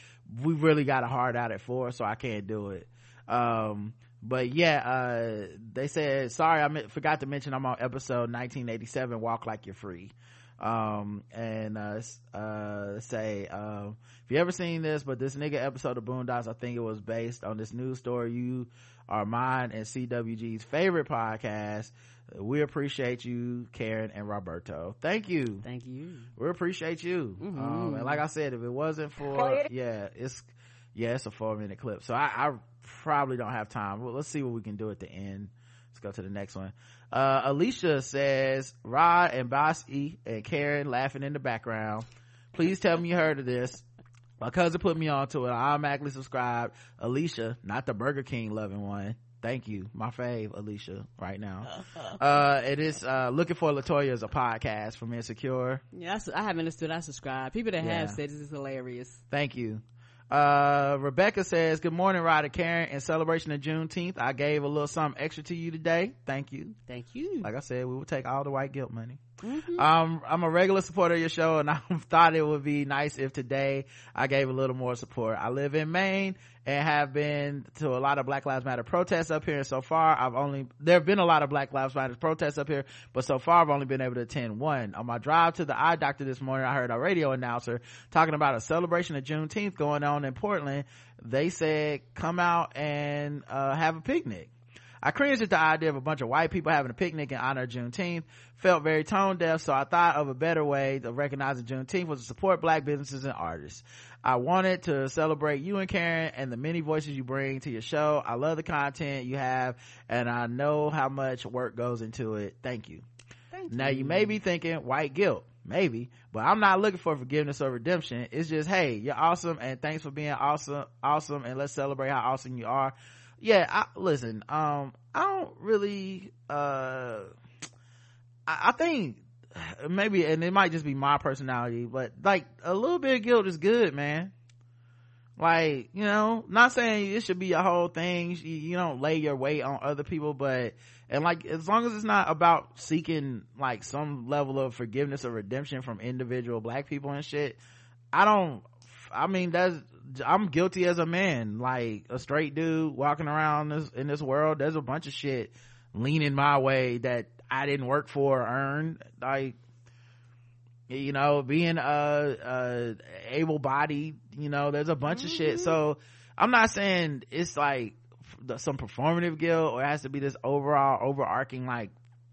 we really got a hard out at four, so I can't do it. Um, but yeah, uh, they said, sorry, I forgot to mention I'm on episode 1987, Walk Like You're Free. Um, and, uh, uh, say, um, if you ever seen this, but this nigga episode of Boondocks, I think it was based on this news story. You are mine and CWG's favorite podcast. We appreciate you, Karen and Roberto. Thank you Thank you. we appreciate you um and like i said if it wasn't for yeah it's yeah it's a four minute clip so i i probably don't have time well let's see what we can do at the end let's go to the next one uh alicia says rod and bossy and karen laughing in the background please tell me you heard of this my cousin put me onto it. I automatically subscribed. Alicia, not the Burger King loving one. Thank you. My fave, Alicia, right now. uh, it is, uh, looking for Latoya as a podcast from Insecure. Yeah, I haven't understood. I subscribe. People that Yeah. have said this is hilarious. Thank you. Uh, Rebecca says, good morning, Ryder Karen. In celebration of Juneteenth, I gave a little something extra to you today. Thank you. Thank you. Like I said, we will take all the white guilt money. Um, I'm a regular supporter of your show and I thought it would be nice if today I gave a little more support. I live in Maine and have been to a lot of Black Lives Matter protests up here. And so far, I've only, there have been a lot of Black Lives Matter protests up here, but so far I've only been able to attend one. On my drive to the eye doctor this morning, I heard a radio announcer talking about a celebration of Juneteenth going on in Portland. They said, come out and, uh, have a picnic. I cringed at the idea of a bunch of white people having a picnic in honor of Juneteenth. Felt very tone deaf, so I thought of a better way of recognizing Juneteenth was to support black businesses and artists. I wanted to celebrate you and Karen and the many voices you bring to your show. I love the content you have and I know how much work goes into it. Thank you. Thank Now you may be thinking white guilt, maybe, but I'm not looking for forgiveness or redemption. It's just, hey, you're awesome and thanks for being awesome, awesome and let's celebrate how awesome you are. Yeah, I, listen, um, I don't really, uh, I, I think maybe, and it might just be my personality, but like a little bit of guilt is good, man. Like, you know, not saying it should be a whole thing. You, you don't lay your weight on other people, but, and like, as long as it's not about seeking like some level of forgiveness or redemption from individual black people and shit, I don't, I mean, that's, I'm guilty as a man, like a straight dude walking around this, in this world. There's a bunch of shit leaning my way that I didn't work for or earn. Like, you know, being, uh, uh, able bodied, you know, there's a bunch of shit. So I'm not saying it's like some performative guilt or it has to be this overall overarching like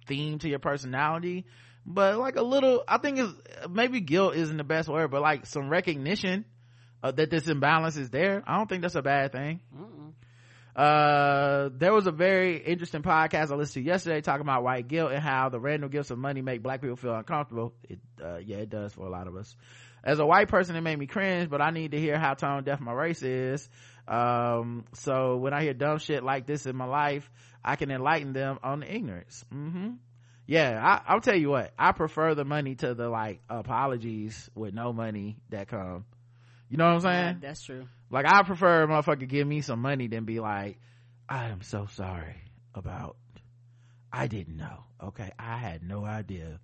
theme to your personality. But like a little, I think it's, maybe guilt isn't the best word, but like some recognition uh, that this imbalance is there. I don't think that's a bad thing. Uh, there was a very interesting podcast I listened to yesterday talking about white guilt and how the random gifts of money make black people feel uncomfortable. It, uh, yeah, it does for a lot of us. As a white person, it made me cringe, but I need to hear how tone deaf my race is. Um, so when I hear dumb shit like this in my life, I can enlighten them on the ignorance. hmm Yeah, I, I'll tell you what, I prefer the money to the like apologies with no money that come. You know what I'm saying? Yeah, that's true. Like I prefer a motherfucker give me some money than be like, I am so sorry about I didn't know. Okay. I had no idea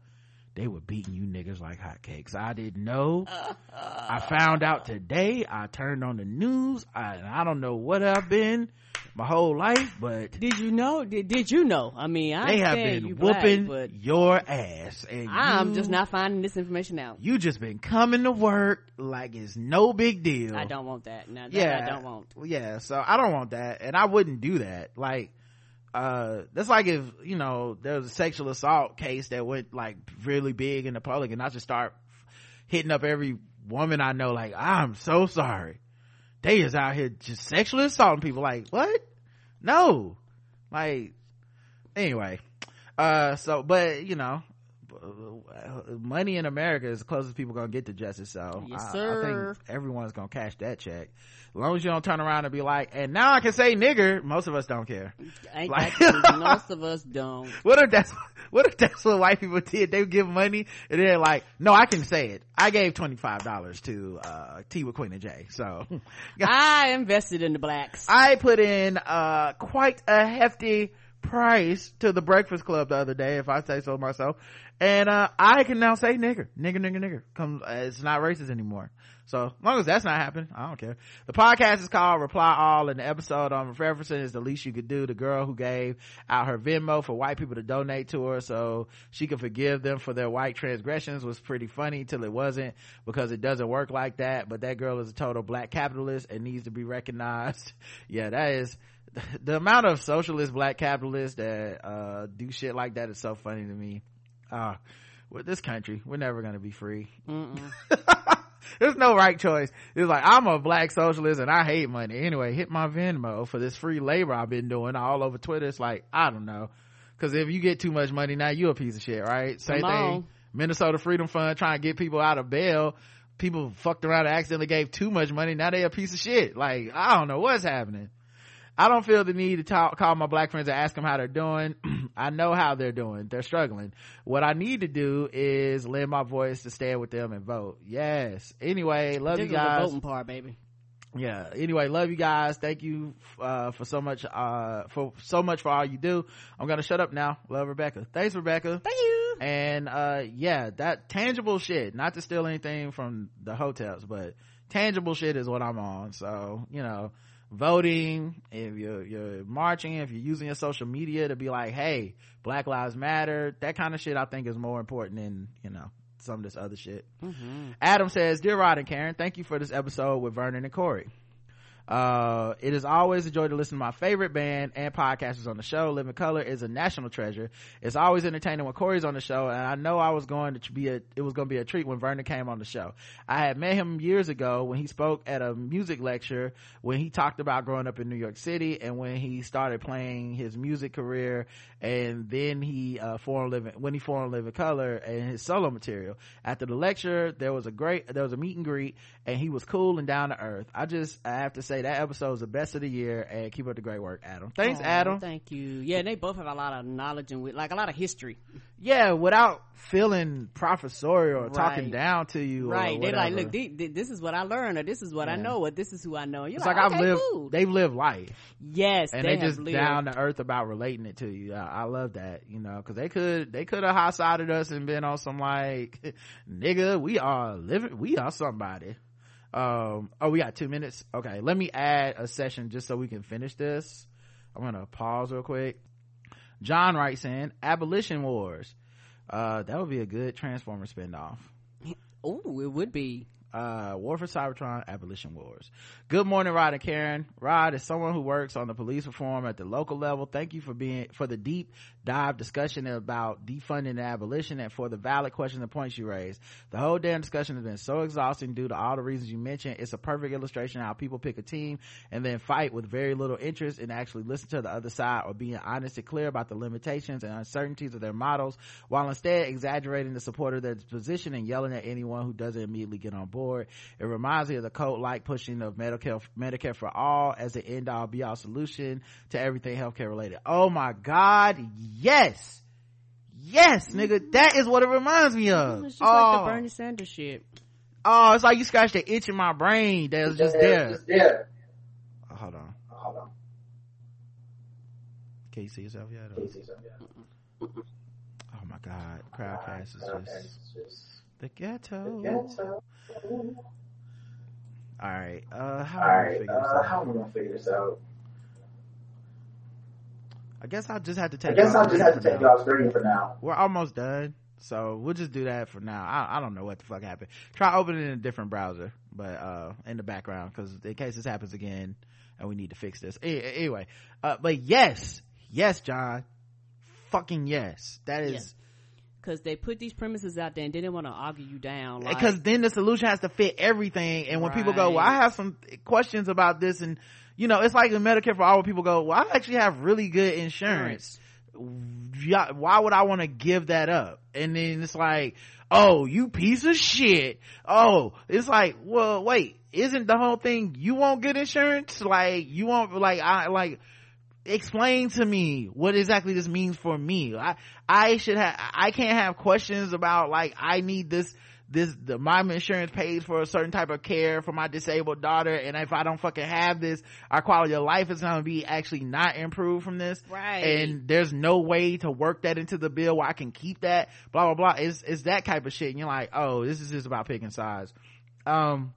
they were beating you niggas like hotcakes. I didn't know. I found out today. I turned on the news. I, I don't know what I've been my whole life, but Did you know? Did, did you know? I mean, I they have been black, whooping but your ass. And I'm you- just not finding this information out. You just been coming to work like it's no big deal. I don't want that. No, that yeah I don't want. yeah so i don't want that and i wouldn't do that like uh that's like if you know there was a sexual assault case that went like really big in the public and i just start hitting up every woman i know like i'm so sorry they is out here just sexually assaulting people. Like what? No. Like anyway. Uh so but you know money in America is the closest people gonna get to justice. So Yes, I- I, think everyone's gonna cash that check. As long as you don't turn around and be like, and now I can say nigger. Most of us don't care. Like- Most of us don't. What if that's what if that's what white people did? They give money and they're like, no, I can say it. I gave twenty five dollars to uh Tea with Queen and Jay. So I invested in the blacks. I put in uh quite a hefty price to the Breakfast Club the other day, if I say so myself, and uh I can now say nigger, nigger, nigger, nigger. Comes, uh, it's not racist anymore. So as long as that's not happening, I don't care. The podcast is called Reply All, and the episode on referencing is the least you could do. The girl who gave out her Venmo for white people to donate to her so she could forgive them for their white transgressions was pretty funny till it wasn't because it doesn't work like that. But that girl is a total black capitalist and needs to be recognized. yeah, that is the amount of socialist black capitalists that uh do shit like that is so funny to me. Uh with this country, we're never gonna be free. There's no right choice. It's like I'm a black socialist and I hate money. Anyway, hit my Venmo for this free labor I've been doing all over Twitter. It's like I don't know, because if you get too much money now, you a piece of shit, right? Same Come thing. on. Minnesota Freedom Fund trying to get people out of bail. people fucked around and accidentally gave too much money now they a piece of shit like i don't know what's happening I don't feel the need to talk, call my black friends and ask them how they're doing. I know how they're doing. They're struggling. What I need to do is lend my voice to stand with them and vote. Yes. Anyway, love you is the guys. voting part, baby. Yeah. Anyway, love you guys. Thank you, uh, for so much, uh, for so much for all you do. I'm gonna shut up now. Love Rebecca. Thanks, Rebecca. Thank you. And, uh, yeah, that tangible shit, not to steal anything from the hotels, but tangible shit is what I'm on. So, you know, voting, if you're, you're marching, if you're using your social media to be like, hey, Black Lives Matter, that kind of shit I think is more important than, you know, some of this other shit. Mm-hmm. Adam says, Dear Rod and Karen, thank you for this episode with Vernon and Corey. Uh, it is always a joy to listen to my favorite band and podcasters on the show. Living Colour is a national treasure. It's always entertaining when Corey's on the show, and I know I was going to be a, it was going to be a treat when Vernon came on the show. I had met him years ago when he spoke at a music lecture when he talked about growing up in New York City and when he started playing his music career and then he, uh, formed Living, when he formed Living Colour and his solo material. After the lecture, there was a great, there was a meet and greet and he was cool and down to earth. I just, I have to say that episode is the best of the year and keep up the great work, Adam. Thanks, Aw, Adam. Thank you. Yeah, they both have a lot of knowledge and like a lot of history. yeah, without feeling professorial or Right. talking down to you. Right. They're like, look, thi- thi- this is what I learned, or this is what I know, or this is who I know. You're it's like, like, I've okay, lived, cool. they've lived life. yes, and they, they, just lived. down to earth about relating it to you. I, I love that, you know, cause they could, they could have high-sided us and been on some like, nigga, we are living, we are somebody. Um, oh, we got two minutes. Okay. Let me add a session just so we can finish this. I'm gonna pause real quick. John writes in abolition wars. Uh, that would be a good Transformer spinoff Oh, it would be. Uh, War for Cybertron, Abolition Wars. Good morning, Rod and Karen. Rod is someone who works on the police reform at the local level. Thank you for being, for the deep dive discussion about defunding and abolition and for the valid questions and points you raised. The whole damn discussion has been so exhausting due to all the reasons you mentioned. It's a perfect illustration how people pick a team and then fight with very little interest and actually listen to the other side or being honest and clear about the limitations and uncertainties of their models while instead exaggerating the support of their position and yelling at anyone who doesn't immediately get on board. It reminds me of the cult like pushing of Medicare, Medicare for all as the end all be all solution to everything healthcare related. Oh my God. Yes. Yes, nigga. Mm-hmm. That is what it reminds me of. It's just oh, like the oh. Bernie Sanders shit. oh, it's like you scratched the itch in my brain that was just there. Oh, hold on. Oh, hold on. Can you see yourself yet? Oh my God. Crowdcast is just the ghetto. ghetto All right. Uh, how am I gonna figure this out? I guess I'll just have to take. I guess I'll just have to take for now. y'all screen for now. We're almost done, so we'll just do that for now. I, I don't know what the fuck happened. Try opening in a different browser, but uh, in the background because in case this happens again and we need to fix this. Anyway, uh, but yes, yes, John, fucking yes. That is Because they put these premises out there and didn't want to argue you down. Like, because then the solution has to fit everything. And when people go, well, I have some questions about this, and you know, it's like in Medicare for all. Where people go, well, I actually have really good insurance. Yeah, Why would I want to give that up? And then it's like, oh, you piece of shit. Oh, it's like, well, wait, isn't the whole thing you want good insurance? Like you want, like I like explain to me what exactly this means for me. I, I should have, I can't have questions about like, I need this, this, the, my insurance pays for a certain type of care for my disabled daughter. And if I don't fucking have this, our quality of life is going to be actually not improved from this. Right. And there's no way to work that into the bill where I can keep that, blah, blah, blah. It's, it's that type of shit. And you're like, oh, this is just about picking sides. Um,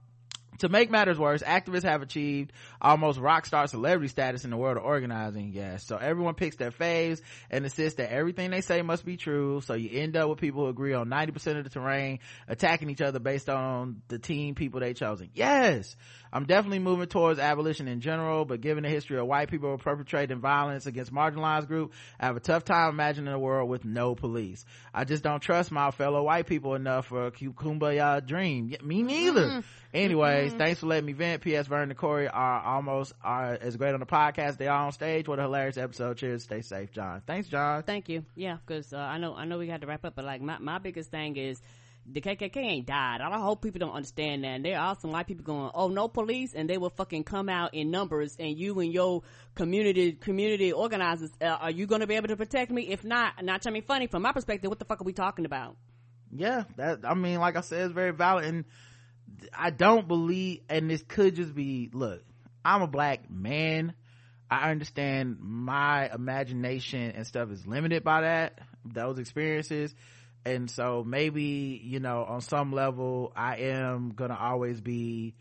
to make matters worse, activists have achieved almost rock star celebrity status in the world of organizing, yes. So everyone picks their faves and insists that everything they say must be true. So you end up with people who agree on 90% of the terrain, attacking each other based on the team people they chosen. Yes! I'm definitely moving towards abolition in general, but given the history of white people perpetrating violence against marginalized groups, I have a tough time imagining a world with no police. I just don't trust my fellow white people enough for a kumbaya dream. Me neither. Anyways, thanks for letting me vent. P.S. Vernon and Corey are almost are as great on the podcast. They are on stage. What a hilarious episode. Cheers. Stay safe, John. Thanks, John. Thank you. Yeah, because uh, I know I know we had to wrap up, but like my my biggest thing is, the KKK ain't died. I hope people don't understand that. And there are some white people going, "Oh, no police," and they will fucking come out in numbers. And you and your community community organizers, uh, are you going to be able to protect me? If not, not trying to be funny from my perspective. What the fuck are we talking about? Yeah, that I mean, like I said, it's very valid, and I don't believe. And this could just be look. I'm a black man. I understand my imagination and stuff is limited by that, those experiences. And so maybe, you know, on some level, I am gonna always be,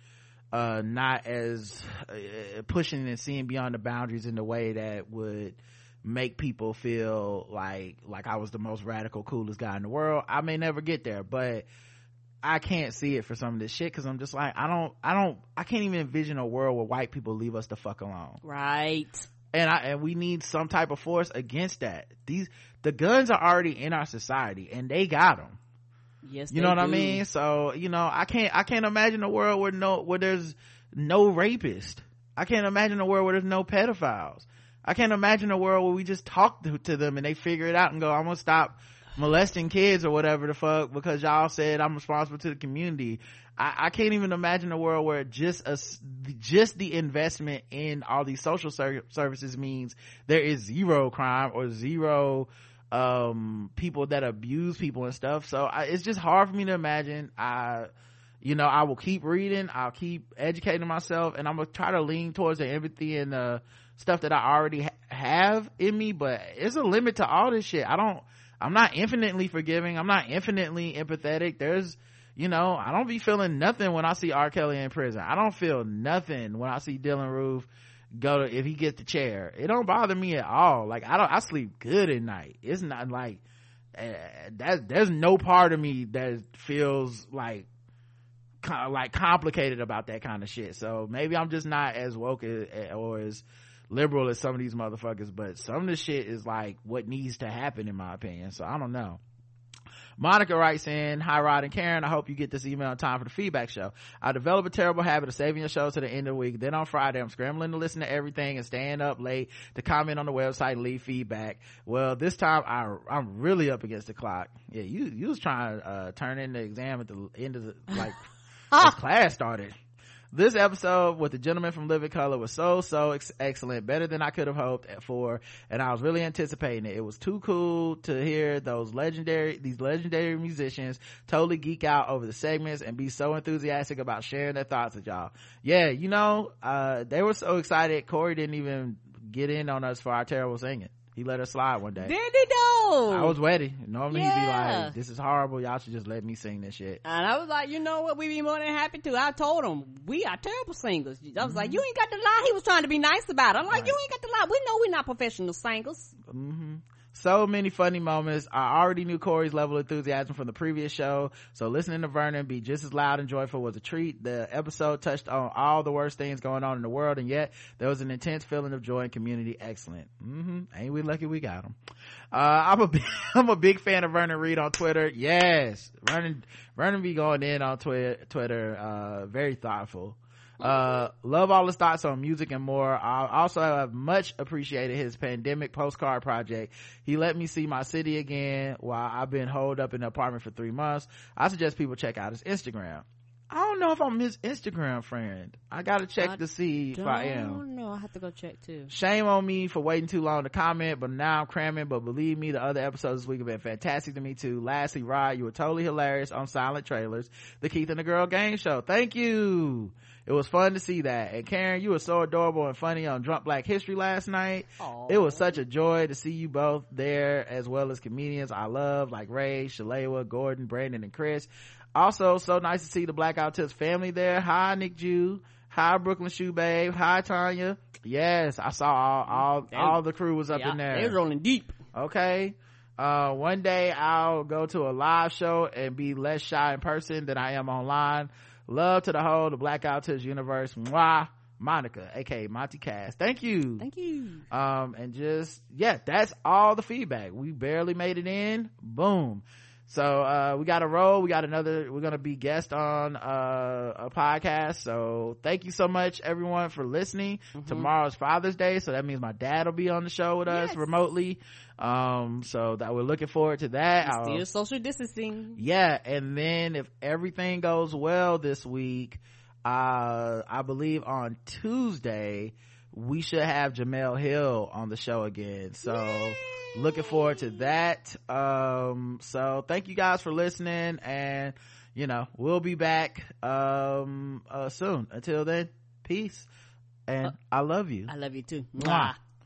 uh, not as uh, pushing and seeing beyond the boundaries in the way that would make people feel like, like I was the most radical, coolest guy in the world. I may never get there, but I can't see it for some of this shit because I'm just like, I don't, I don't, I can't even envision a world where white people leave us the fuck alone. Right. And I, and we need some type of force against that. These, the guns are already in our society and they got them. Yes, You know what I mean? So, you know, I can't, I can't imagine a world where no, where there's no rapist. I can't imagine a world where there's no pedophiles. I can't imagine a world where we just talk to, to them and they figure it out and go, I'm gonna stop molesting kids or whatever the fuck because y'all said I'm responsible to the community. I, I can't even imagine a world where just a, just the investment in all these social ser- services means there is zero crime or zero um people that abuse people and stuff. So I, it's just hard for me to imagine. I you know i will keep reading i'll keep educating myself and i'm gonna try to lean towards the empathy and the stuff that i already ha- have in me but it's a limit to all this shit. I don't i'm not infinitely forgiving. I'm not infinitely empathetic. There's you know i don't be feeling nothing when i see r. Kelly in prison. I don't feel nothing when i see dylann roof go to if he gets the chair. It don't bother me at all. Like i don't i sleep good at night. It's not like uh, that there's no part of me that feels like like complicated about that kind of shit. So maybe i'm just not as woke as, or as liberal as some of these motherfuckers but some of the shit is like what needs to happen in my opinion so i don't know Monica writes in, Hi Rod and Karen, I hope you get this email in time for the feedback show. I develop a terrible habit of saving your shows to the end of the week. Then on Friday, I'm scrambling to listen to everything and staying up late to comment on the website and leave feedback. Well, this time I, I'm really up against the clock. Yeah, you, you was trying to, uh, turn in the exam at the end of the, like, as class started. This episode with the gentleman from Living Colour was so, so ex- excellent, better than I could have hoped for, and I was really anticipating it. It was too cool to hear those legendary, these legendary musicians totally geek out over the segments and be so enthusiastic about sharing their thoughts with y'all. Yeah, you know, uh, they were so excited. Corey didn't even get in on us for our terrible singing. He let her slide one day. Did they know? I was ready. Normally he'd be like, this is horrible. Y'all should just let me sing this shit. And I was like, you know what? We'd be more than happy to. I told him, we are terrible singers. I was like, mm-hmm. you ain't got to lie. He was trying to be nice about it. I'm like, you ain't got to lie. We know we're not professional singers. Mm-hmm. So many funny moments. I already knew Corey's level of enthusiasm from the previous show, so listening to Vernon be just as loud and joyful was a treat. The episode touched on all the worst things going on in the world, and yet there was an intense feeling of joy and community. Excellent. hmm Ain't we lucky we got him? Uh, I'm a I'm a big fan of Vernon Reid on Twitter. Yes, Vernon Vernon be going in on Twitter. Twitter, uh, very thoughtful. Uh, love all his thoughts on music and more. I also have much appreciated his pandemic postcard project. He let me see my city again while I've been holed up in the apartment for three months. I suggest people check out his Instagram. I don't know if I'm his Instagram friend. I gotta check I to see if I am. don't know. I have to go check too. Shame on me for waiting too long to comment, but now I'm cramming. But believe me, the other episodes this week have been fantastic to me too. Lastly, Rod, you were totally hilarious on Silent Trailers, the Keith and the Girl game show. Thank you. It was fun to see that. And Karen, you were so adorable and funny on Drunk Black History last night. Aw. It was such a joy to see you both there as well as comedians I love like Rae, Shalewa, Gordon, Brandon, and Chris. Also, so nice to see the Black Guy Who Tips family there. Hi, Nick Jew. Hi, Brooklyn Shoe Babe. Hi, Tanya. Yes, I saw all, all, all the crew was up Yeah, in there They was rolling deep. okay uh one day i'll go to a live show and be less shy in person than i am online love to the whole the black guy who tips universe Mwah. monica aka monty cast thank you Thank you. um and just yeah that's all the feedback we barely made it in boom so uh we got a roll we got another we're gonna be guest on uh a podcast so thank you so much everyone for listening Mm-hmm. tomorrow's father's day so that means my dad will be on the show with us Yes. remotely um so that we're looking forward to that I'll- Still social distancing. yeah and then if everything goes well this week uh i believe on tuesday we should have jemele hill on the show again so looking forward to that um so thank you guys for listening and you know we'll be back um uh soon until then peace and i love you I love you too. Mwah. Mwah.